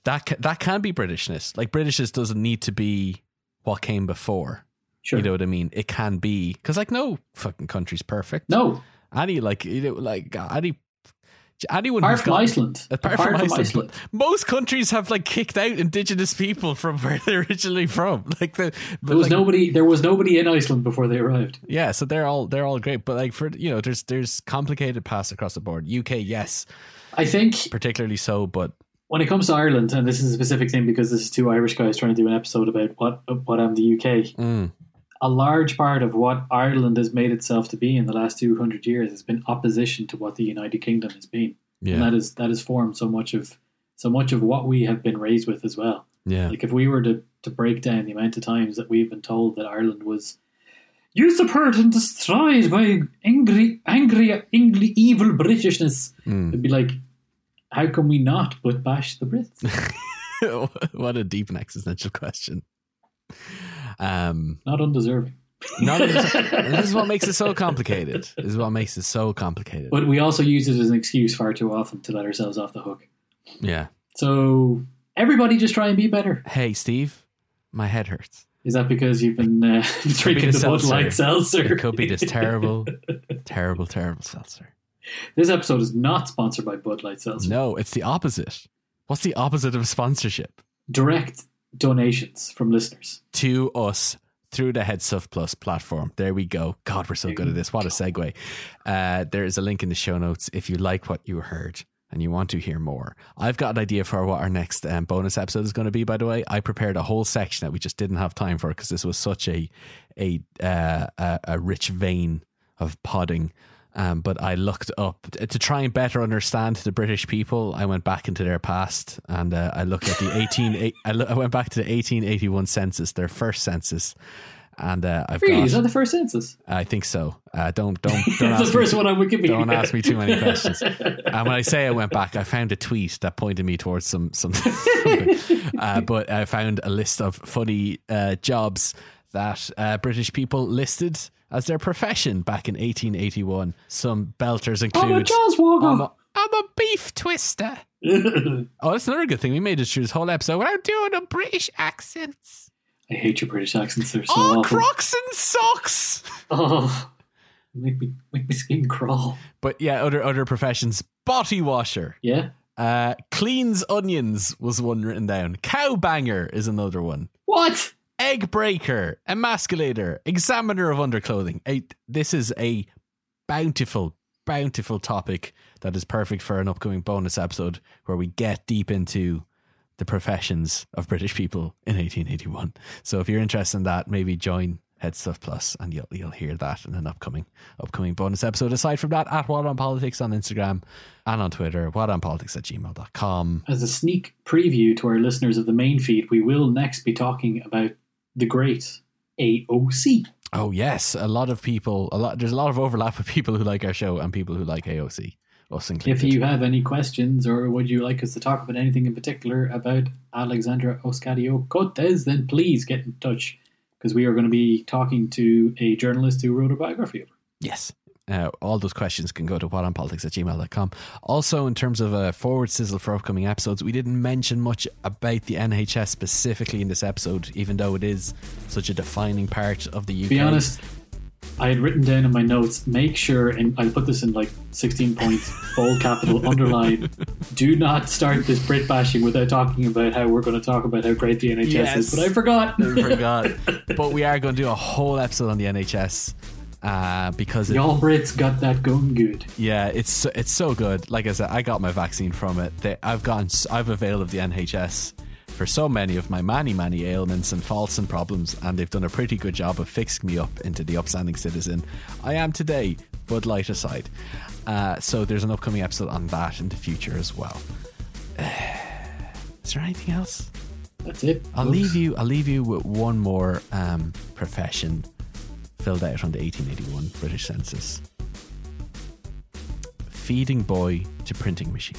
that ca- that can be Britishness. Like Britishness doesn't need to be what came before. Sure. You know what I mean? It can be because like no fucking country's perfect. no, any like you know like any anyone apart from Iceland, Apart, from, Iceland, but most countries have like kicked out indigenous people from where they're originally from. Like the, There was like, nobody. There was nobody in Iceland before they arrived. yeah, so they're all they're all great. But like for you know, there's there's complicated paths across the board. UK, yes, I think particularly so. But when it comes to Ireland, and this is a specific thing because this is two Irish guys trying to do an episode about what what am the UK. mm, A large part of what Ireland has made itself to be in the last two hundred years has been opposition to what the United Kingdom has been, and that is that has formed so much of so much of what we have been raised with as well. yeah, Like if we were to to break down the amount of times that we've been told that Ireland was usurped and destroyed by angry, angry, angry, evil Britishness, Mm. it'd be like, how can we not but bash the Brits? what a deep and existential question. Um, Not undeserving. not this is what makes it so complicated. This is what makes it so complicated. But we also use it as an excuse far too often to let ourselves off the hook. yeah. So everybody just try and be better. Hey, Steve, my head hurts. Is that because you've been uh, drinking the Bud. Light seltzer? It could be this terrible, terrible, terrible seltzer. this episode is not sponsored by Bud Light seltzer. No, it's the opposite. What's the opposite of sponsorship? Direct donations from listeners. To us through the HeadStuff Plus platform. There we go. God, we're so good at this. What a segue. Uh, there is a link in the show notes if you like what you heard and you want to hear more. I've got an idea for what our next um, bonus episode is going to be, by the way. I prepared a whole section that we just didn't have time for because this was such a, a, uh, a, a rich vein of podding Um, but I looked up to try and better understand the British people. I went back into their past and uh, I looked at the 18. I, I went back to the 1881 census, their first census, and uh, I've Really? got. Is that the first census? I think so. Uh, don't don't don't It's the ask first me, one on Wikipedia. Don't ask me too many questions. and when I say I went back, I found a tweet that pointed me towards some some. something. Uh, but I found a list of funny uh, jobs that uh, British people listed as their profession back in 1881. Some belters include. I'm a walker. I'm a, I'm a beef twister. Oh, that's another good thing. We made it through this whole episode without doing a British accents. I hate your British accents. They're so Oh, awful. Crocs and socks. Oh, make me make me skin crawl. But yeah, other other professions. Body washer. Yeah. Uh, cleans onions was one written down. Cow banger is another one. What? Egg breaker, emasculator, examiner of underclothing. A, this is a bountiful, bountiful topic that is perfect for an upcoming bonus episode where we get deep into the professions of British people in 1881. So if you're interested in that, maybe join HeadStuff Plus and you'll you'll hear that in an upcoming upcoming bonus episode. Aside from that, at What on Politics on Instagram and on Twitter, whatonpolitics at gmail.com. As a sneak preview to our listeners of the main feed, we will next be talking about the great AOC. Oh yes, a lot of people. A lot. There's a lot of overlap of people who like our show and people who like AOC. Us included. If you have any questions or would you like us to talk about anything in particular about Alexandra Ocasio Cortez, then please get in touch because we are going to be talking to a journalist who wrote a biography of her. Yes. Uh, all those questions can go to whatonpolitics at gmail.com. Also, in terms of a forward sizzle for upcoming episodes, we didn't mention much about the NHS specifically in this episode, even though it is such a defining part of the UK. To be honest, I had written down in my notes, make sure, and I'll put this in like 16 points, bold capital, underline, do not start this Brit bashing without talking about how we're going to talk about how great the NHS Yes. is. But I forgot. I forgot. but we are going to do a whole episode on the NHS uh, because it, Y'all Brits got that going good. Yeah, it's so- it's so good. Like I said, I got my vaccine from it. They, I've gotten I've availed of the NHS for so many of my many many ailments and faults and problems, and they've done a pretty good job of fixing me up into the upstanding citizen I am today. Bud Light aside, uh, so there's an upcoming episode on that in the future as well. Is there anything else? That's it. I'll folks. leave you. I'll leave you with one more um, profession filled out on the 1881 British Census: feeding boy to printing machine.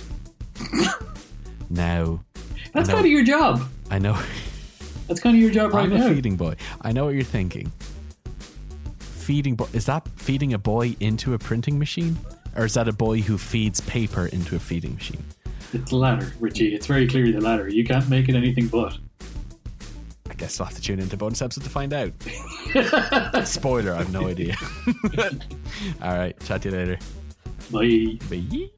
now, That's know, kind of your job. I know. That's kind of your job right I'm now. feeding boy. I know what you're thinking. Feeding boy is that feeding a boy into a printing machine, or is that a boy who feeds paper into a feeding machine? It's the latter, Richie. It's very clearly the latter. You can't make it anything but. Guess we'll have to tune into bonus episode to find out. Spoiler, I have no idea. All right, chat to you later. Bye. Bye.